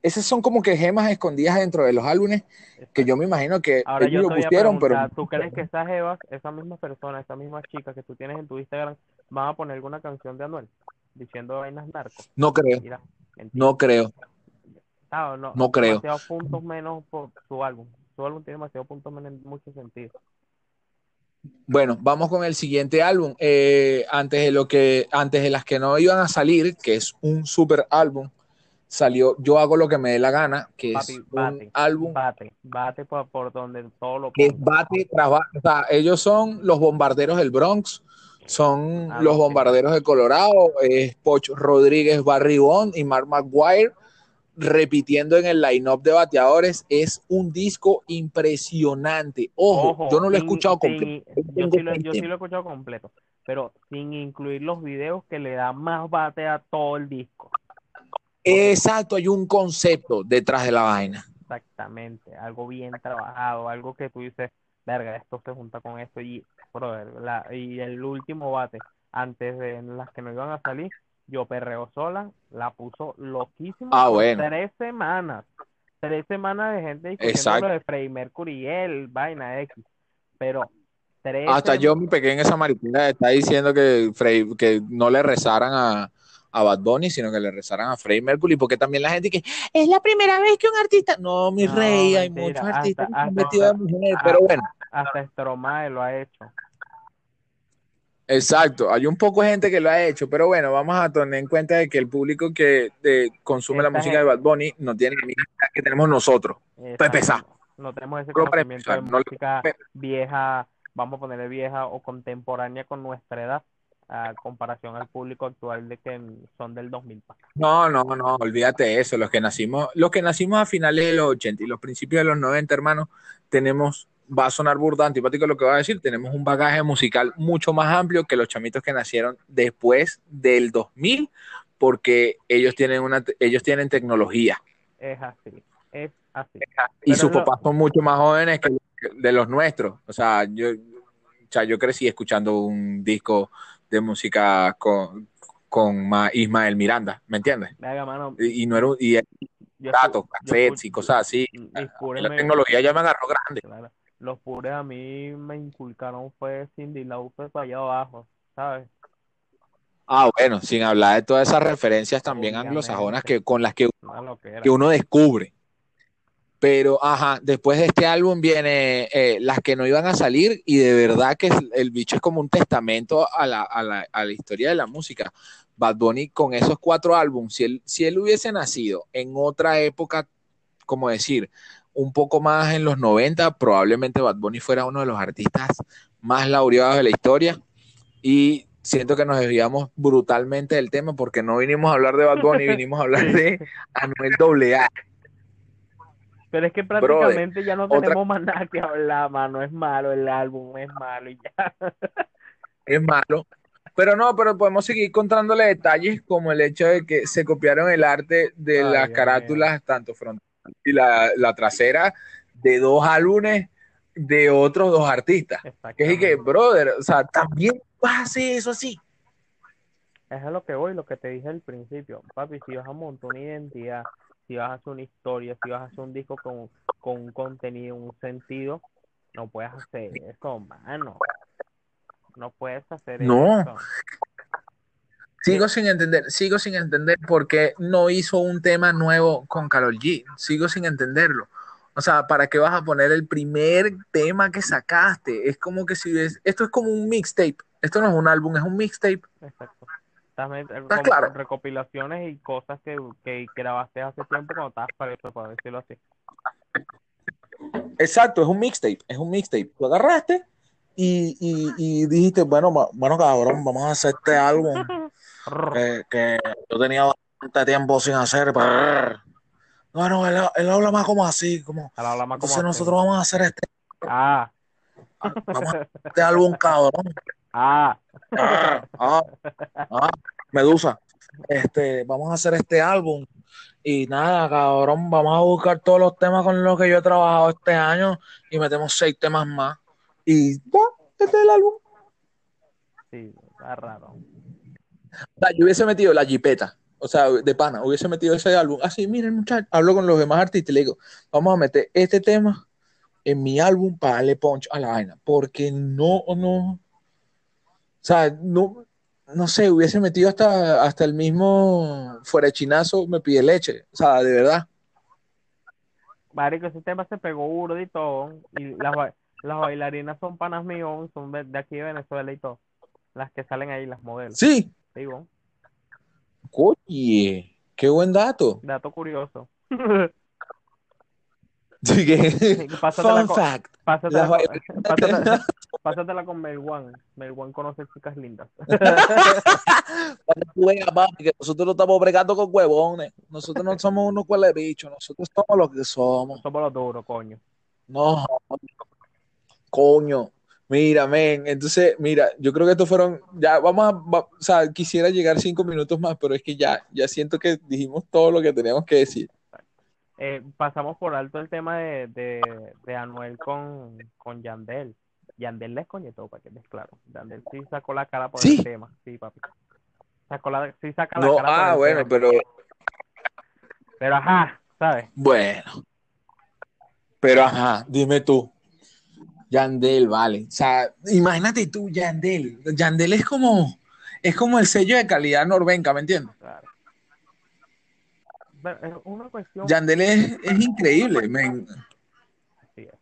Esas son como que gemas escondidas dentro de los álbumes que yo me imagino que Ahora ellos yo lo pusieron, pero ¿tú crees que esas evas, esas mismas personas, esas mismas chicas que tú tienes en tu Instagram, van a poner alguna canción de Anuel diciendo vainas narcos? no creo, Mira, no creo. Ah, no, no creo. Demasiados puntos menos por su álbum. Su álbum tiene demasiados puntos menos en muchos sentidos. Bueno, vamos con el siguiente álbum. Eh, antes de lo que, antes de las que no iban a salir, que es un super álbum, salió Yo hago lo que me dé la gana, que es un bate, álbum bate, bate por, por donde todo lo que bate. O sea, ellos son los bombarderos del Bronx, son Ah, los bombarderos de Colorado, es Poch Rodríguez Barribón y Mark McGuire repitiendo en el line-up de bateadores. Es un disco impresionante. Ojo, yo no lo he sin- escuchado sin- completo. yo, sí lo, seis yo sí temas. lo he escuchado completo, pero sin incluir los videos que le dan más bate a todo el disco. Exacto, hay un concepto detrás de la vaina. Exactamente, algo bien trabajado, algo que tú dices, verga, esto se junta con esto y, brother, la, y el último bate, antes de las que no iban a salir, yo perreo sola, la puso loquísima Ah, bueno. tres semanas. tres semanas de gente discutiendo lo de Freddie Mercury y él, vaina X. Pero tres Hasta yo, mi pequeña esa mariquita, está diciendo que, Frey, que no le rezaran a, a Bad Bunny, sino que le rezaran a Freddie Mercury, porque también la gente que es la primera vez que un artista, no, mi No, rey, hay muchos artistas que hasta- han hasta- metido de mujer, hasta- pero bueno, hasta Stromae lo ha hecho. Exacto, hay un poco de gente que lo ha hecho, pero bueno, vamos a tener en cuenta de que el público que eh, consume la música de Bad Bunny no tiene la misma edad que tenemos nosotros. Exacto. empezar. No tenemos ese para conocimiento de no música vieja, vamos a ponerle vieja o contemporánea con nuestra edad, a comparación al público actual de que son del 2000 para acá. No, no, no, olvídate de eso. Los que nacimos, los que nacimos a finales de los 80 y los principios de los 90, hermanos, tenemos, va a sonar burda, antipático lo que va a decir, tenemos un bagaje musical mucho más amplio que los chamitos que nacieron después del 2000, porque ellos tienen una, ellos tienen tecnología Es así, es así. y sus papás son mucho más jóvenes que de los nuestros. O sea, yo, o sea, yo crecí escuchando un disco de música con, con Ma- Ismael Miranda, ¿me entiendes? Venga, mano, Y, y no era un- y datos, cassettes y cosas así. La tecnología ya me agarró grande. claro, los pures a mí me inculcaron fue Cindy Lauper para allá abajo, ¿sabes? Ah, bueno, sin hablar de todas esas referencias también Obviamente. anglosajonas que, con las que, que uno descubre. Pero, ajá, después de este álbum viene eh, las que no iban a salir y de verdad que el, el bicho es como un testamento a la, a, la, a la historia de la música. Bad Bunny con esos cuatro álbumes, si él, si él hubiese nacido en otra época, como decir, un poco más en los 90, probablemente Bad Bunny fuera uno de los artistas más laureados de la historia. Y siento que nos desviamos brutalmente del tema porque no vinimos a hablar de Bad Bunny, vinimos a hablar de Anuel AA. Pero es que prácticamente ya no tenemos más nada que hablar, mano. Es malo el álbum, es malo y ya. es malo. Pero no, pero podemos seguir contándole detalles como el hecho de que se copiaron el arte de Ay, las carátulas, tanto frontal y la, la trasera, de dos álbumes de otros dos artistas. Que es que, brother, o sea, también vas a hacer eso así. Es a lo que voy, lo que te dije al principio. Papi, si vas a montar una identidad, si vas a hacer una historia, si vas a hacer un disco con, con un contenido, un sentido, no puedes hacer eso, mano. No puedes hacer No. eso. Sigo sin entender, sigo sin entender por qué no hizo un tema nuevo con Karol G. Sigo sin entenderlo. O sea, ¿para qué vas a poner el primer tema que sacaste? Es como que si ves, esto es como un mixtape. Esto no es un álbum, es un mixtape. Exacto. Estás met- ¿Estás con claro? recopilaciones y cosas que, que grabaste hace tiempo cuando estabas preso, por decirlo así. Exacto, es un mixtape, es un mixtape. Tú agarraste y, y, y dijiste, bueno, bueno, cabrón, vamos a hacer este álbum que, que yo tenía bastante tiempo sin hacer. Brr. Bueno, él, él habla más como así, como, Ahora habla más como entonces así. nosotros vamos a hacer este, Ah, vamos a hacer este álbum, cabrón. ah. Ah, ah, ah, Medusa, este, vamos a hacer este álbum y nada, cabrón, vamos a buscar todos los temas con los que yo he trabajado este año y metemos seis temas más y ya, este es el álbum. Sí, está raro. O sea, yo hubiese metido la jipeta, o sea, de pana, hubiese metido ese álbum. Así, miren, muchachos, hablo con los demás artistas y le digo, vamos a meter este tema en mi álbum para darle punch a la vaina, porque no, no, o sea, no, no sé, hubiese metido hasta, hasta el mismo fuera chinazo, me pide leche, o sea, de verdad. Marico, ese tema se pegó burdo y todo. Y las bailarinas son panas míos, son de, de aquí de Venezuela y todo. Las que salen ahí, las modelos. Sí, Digo, oye, qué buen dato. dato curioso. Sí, que- Pásatela Fun con, fact. pásatela, con- pásatela, pásatela con Melwan. Melwan conoce chicas lindas. Que tú veas, papi, que nosotros no estamos bregando con huevones. Nosotros no somos unos cuales bichos. Nosotros somos lo que somos. Somos los duros, coño. No, coño. Mira, men. Entonces, mira, yo creo que estos fueron. Ya vamos a. va- o sea, quisiera llegar cinco minutos más, pero es que ya, ya siento que dijimos todo lo que teníamos que decir. Eh, pasamos por alto el tema de, de, de Anuel con, con Yandel. Yandel les coñetó, para que estés claro. Yandel sí sacó la cara por Sí. el tema. Sí, papi. Sacó la, sí saca la No, cara por ah, el bueno, tema. pero Pero ajá, ¿sabes? bueno. Pero ajá, dime tú. Yandel, vale. O sea, imagínate tú, Yandel. Yandel es como, es como el sello de calidad norvenca, ¿me entiendes? Claro. Pero es una cuestión. Yandel es, es increíble, men. Así es.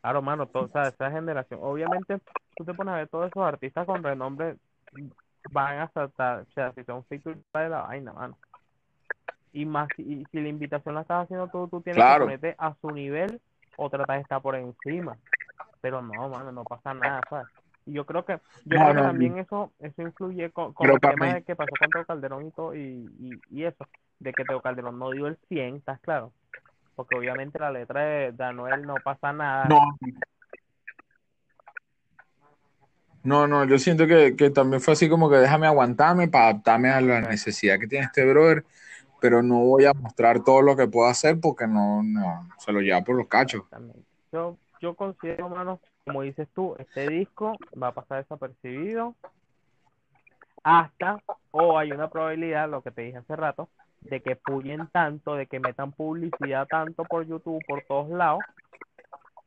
Claro, mano, toda o sea, esa generación. Obviamente, tú te pones a ver todos esos artistas con renombre van a saltar, o sea, si son feature de la vaina, mano. Y más, y si la invitación la estás haciendo tú, tú tienes Claro. que ponerte a su nivel o tratar de estar por encima. Pero no, mano, no pasa nada, ¿sabes? Y yo creo que, yo No, creo que no, también eso, eso influye con, con el tema mí- de que pasó con Teo Calderón y todo, y, y, y eso, de que Teo Calderón no dio el 100, ¿estás claro? Porque obviamente la letra de, Anuel no pasa nada. No. No, no, yo siento que, que también fue así como que déjame aguantarme para adaptarme a la necesidad que tiene este brother, pero no voy a mostrar todo lo que puedo hacer porque no, no, se lo lleva por los cachos. Yo, yo considero, mano, como dices tú, este disco va a pasar desapercibido hasta, o hay una probabilidad, lo que te dije hace rato, de que pullen tanto, de que metan publicidad tanto por YouTube, por todos lados,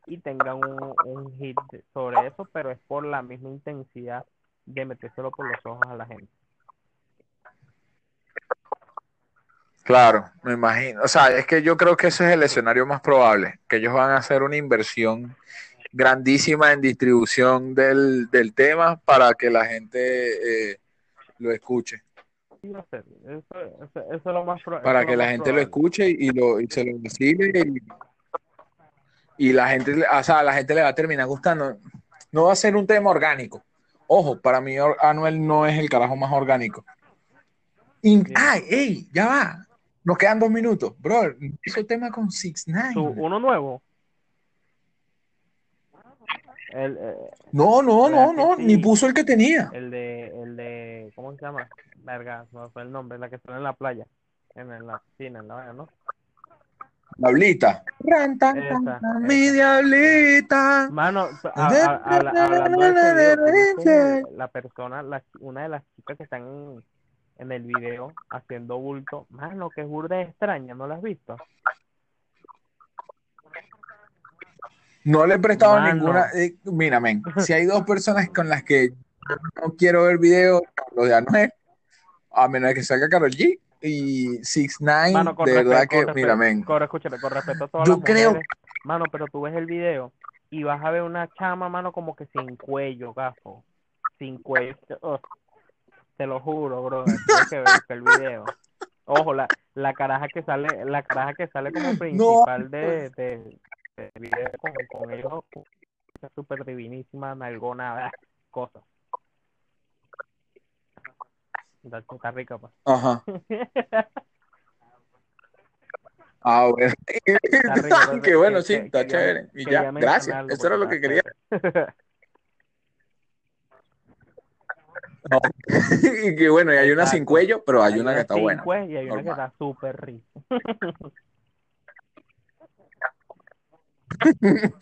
y tengan un, un hit sobre eso, pero es por la misma intensidad de metérselo por los ojos a la gente. Claro, me imagino. O sea, es que yo creo que ese es el escenario más probable, que ellos van a hacer una inversión grandísima en distribución del, del tema para que la gente eh, lo escuche. Sí, va a ser. Eso, eso, eso es lo más pro- eso para que lo la gente lo probable. escuche y lo y se lo vacile y, y la gente o sea, la gente le va a terminar gustando no va a ser un tema orgánico ojo para mí Anuel no es el carajo más orgánico In- ay ey ya va nos quedan dos minutos bro hizo tema con Six Nine uno nuevo. El, eh, no no no ¿Verdad que no sí? ni puso el que tenía el de, el de, ¿cómo se llama? Verga, no fue el nombre, la que está en la playa, en, en la piscina, en la vaina, ¿no? Diablita mi diablita Mano, a- a- habla- hablando de ese video, ¿tuviste la persona, la, una de las chicas que están en, el video haciendo bulto, mano, que es burda extraña, ¿no la has visto? No le he prestado Mano. ninguna. eh, mira, men, si hay dos personas con las que no quiero ver videos, los de Anuel, a menos de que salga Karol G y Six Nine, Mano, de respeto, verdad que, mira, men, con- escúchame, con respeto a todas Yo las creo- mujeres, mano, pero tú ves el video y vas a ver una chama, mano, como que sin cuello, gafo, sin cuello, oh, te lo juro, bro, tienes que ver el video. Ojo, la, la caraja que sale, la caraja que sale como principal de, de, de video con, con ellos, es súper divinísima, nalgona, cosas. Está, rica, pues. ajá. Ah, bueno. Rico, bueno, que- sí, que- está quería- chévere. Y ya, gracias. Eso era lo porque que quería. está No. Y que bueno, y hay una sin cuello, pero hay Hay una que está sin buena. cuello y hay una que está súper rica.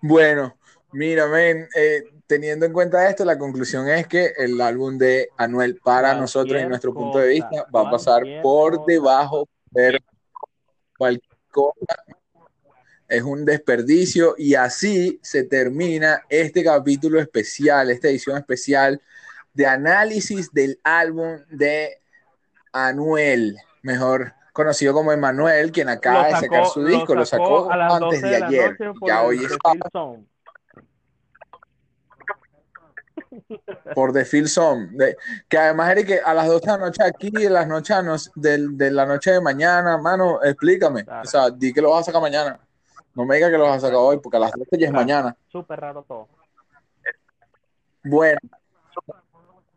Bueno, mira, men, eh, teniendo en cuenta esto, la conclusión es que el álbum de Anuel para Cualquier nosotros, en nuestro punto de vista, va a pasar por cosa. debajo de cualquier cosa. Es un desperdicio y así se termina este capítulo especial, esta edición especial de análisis del álbum de Anuel, mejor conocido como Emanuel, quien acaba de sacar su disco, lo sacó a las antes 12 de la ayer. Ya hoy es por The Feel Zone. De- que además, Eric, que a las 12 de la noche aquí, de las noches del- de, la noche de mañana, mano, explícame. Claro. O sea, di que lo vas a sacar mañana. No me digas que lo vas a sacar hoy, porque a las 12 ya es mañana. Súper raro todo. Bueno.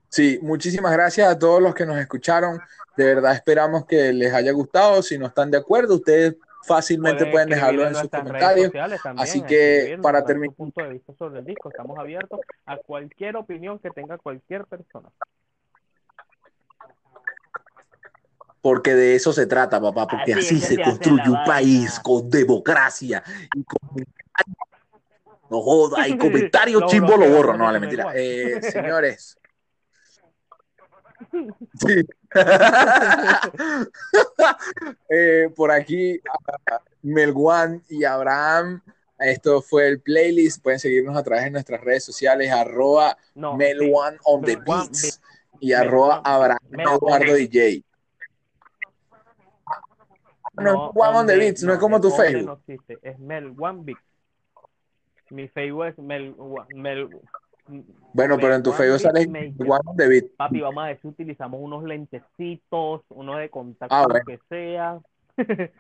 Sí, muchísimas gracias a todos los que nos escucharon. De verdad esperamos que les haya gustado. Si no están de acuerdo, ustedes fácilmente pueden dejarlo en sus comentarios. también, Así que, para terminar- punto de vista sobre el disco, estamos abiertos a cualquier opinión que tenga cualquier persona. Porque de eso se trata, papá, porque Así se construye un país con democracia y con... No joda, y comentarios chimbo lo borro. No, la mentira. Eh, señores. Sí. Eh, por aquí, Melguan y Abraham Esto fue el playlist. Pueden seguirnos a través de nuestras redes sociales, arroba No, Mel sí, One on the Beats Beats. y arroba Abraham Eduardo DJ. No, es One on the Beats, no es como tu Facebook. No existe, es Mel One Beat. Mi Facebook es Mel, One- Mel Bueno, pero en tu Facebook sale on the Beat. Papi, vamos a si utilizamos unos lentecitos, uno de contacto, Ah, lo que sea.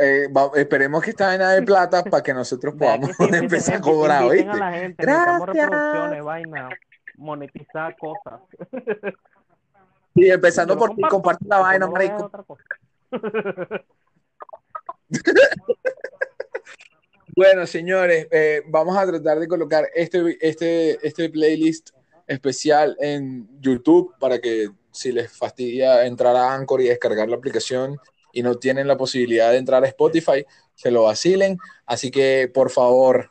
Eh, va- esperemos que esta vaina de plata para que nosotros podamos que empezar a cobrar, ¿oíste? a la gente, necesitamos Gracias. vaina, monetizar cosas. Y empezando por ti, comparte la vaina, no marico. Bueno, señores, eh, vamos a tratar de colocar este, este, este playlist especial en YouTube para que si les fastidia entrar a Anchor y descargar la aplicación y no tienen la posibilidad de entrar a Spotify, se lo vacilen. Así que, por favor,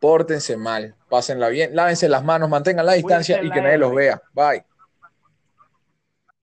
pórtense mal, pásenla bien, lávense las manos, mantengan la distancia y que nadie los vea. Bye.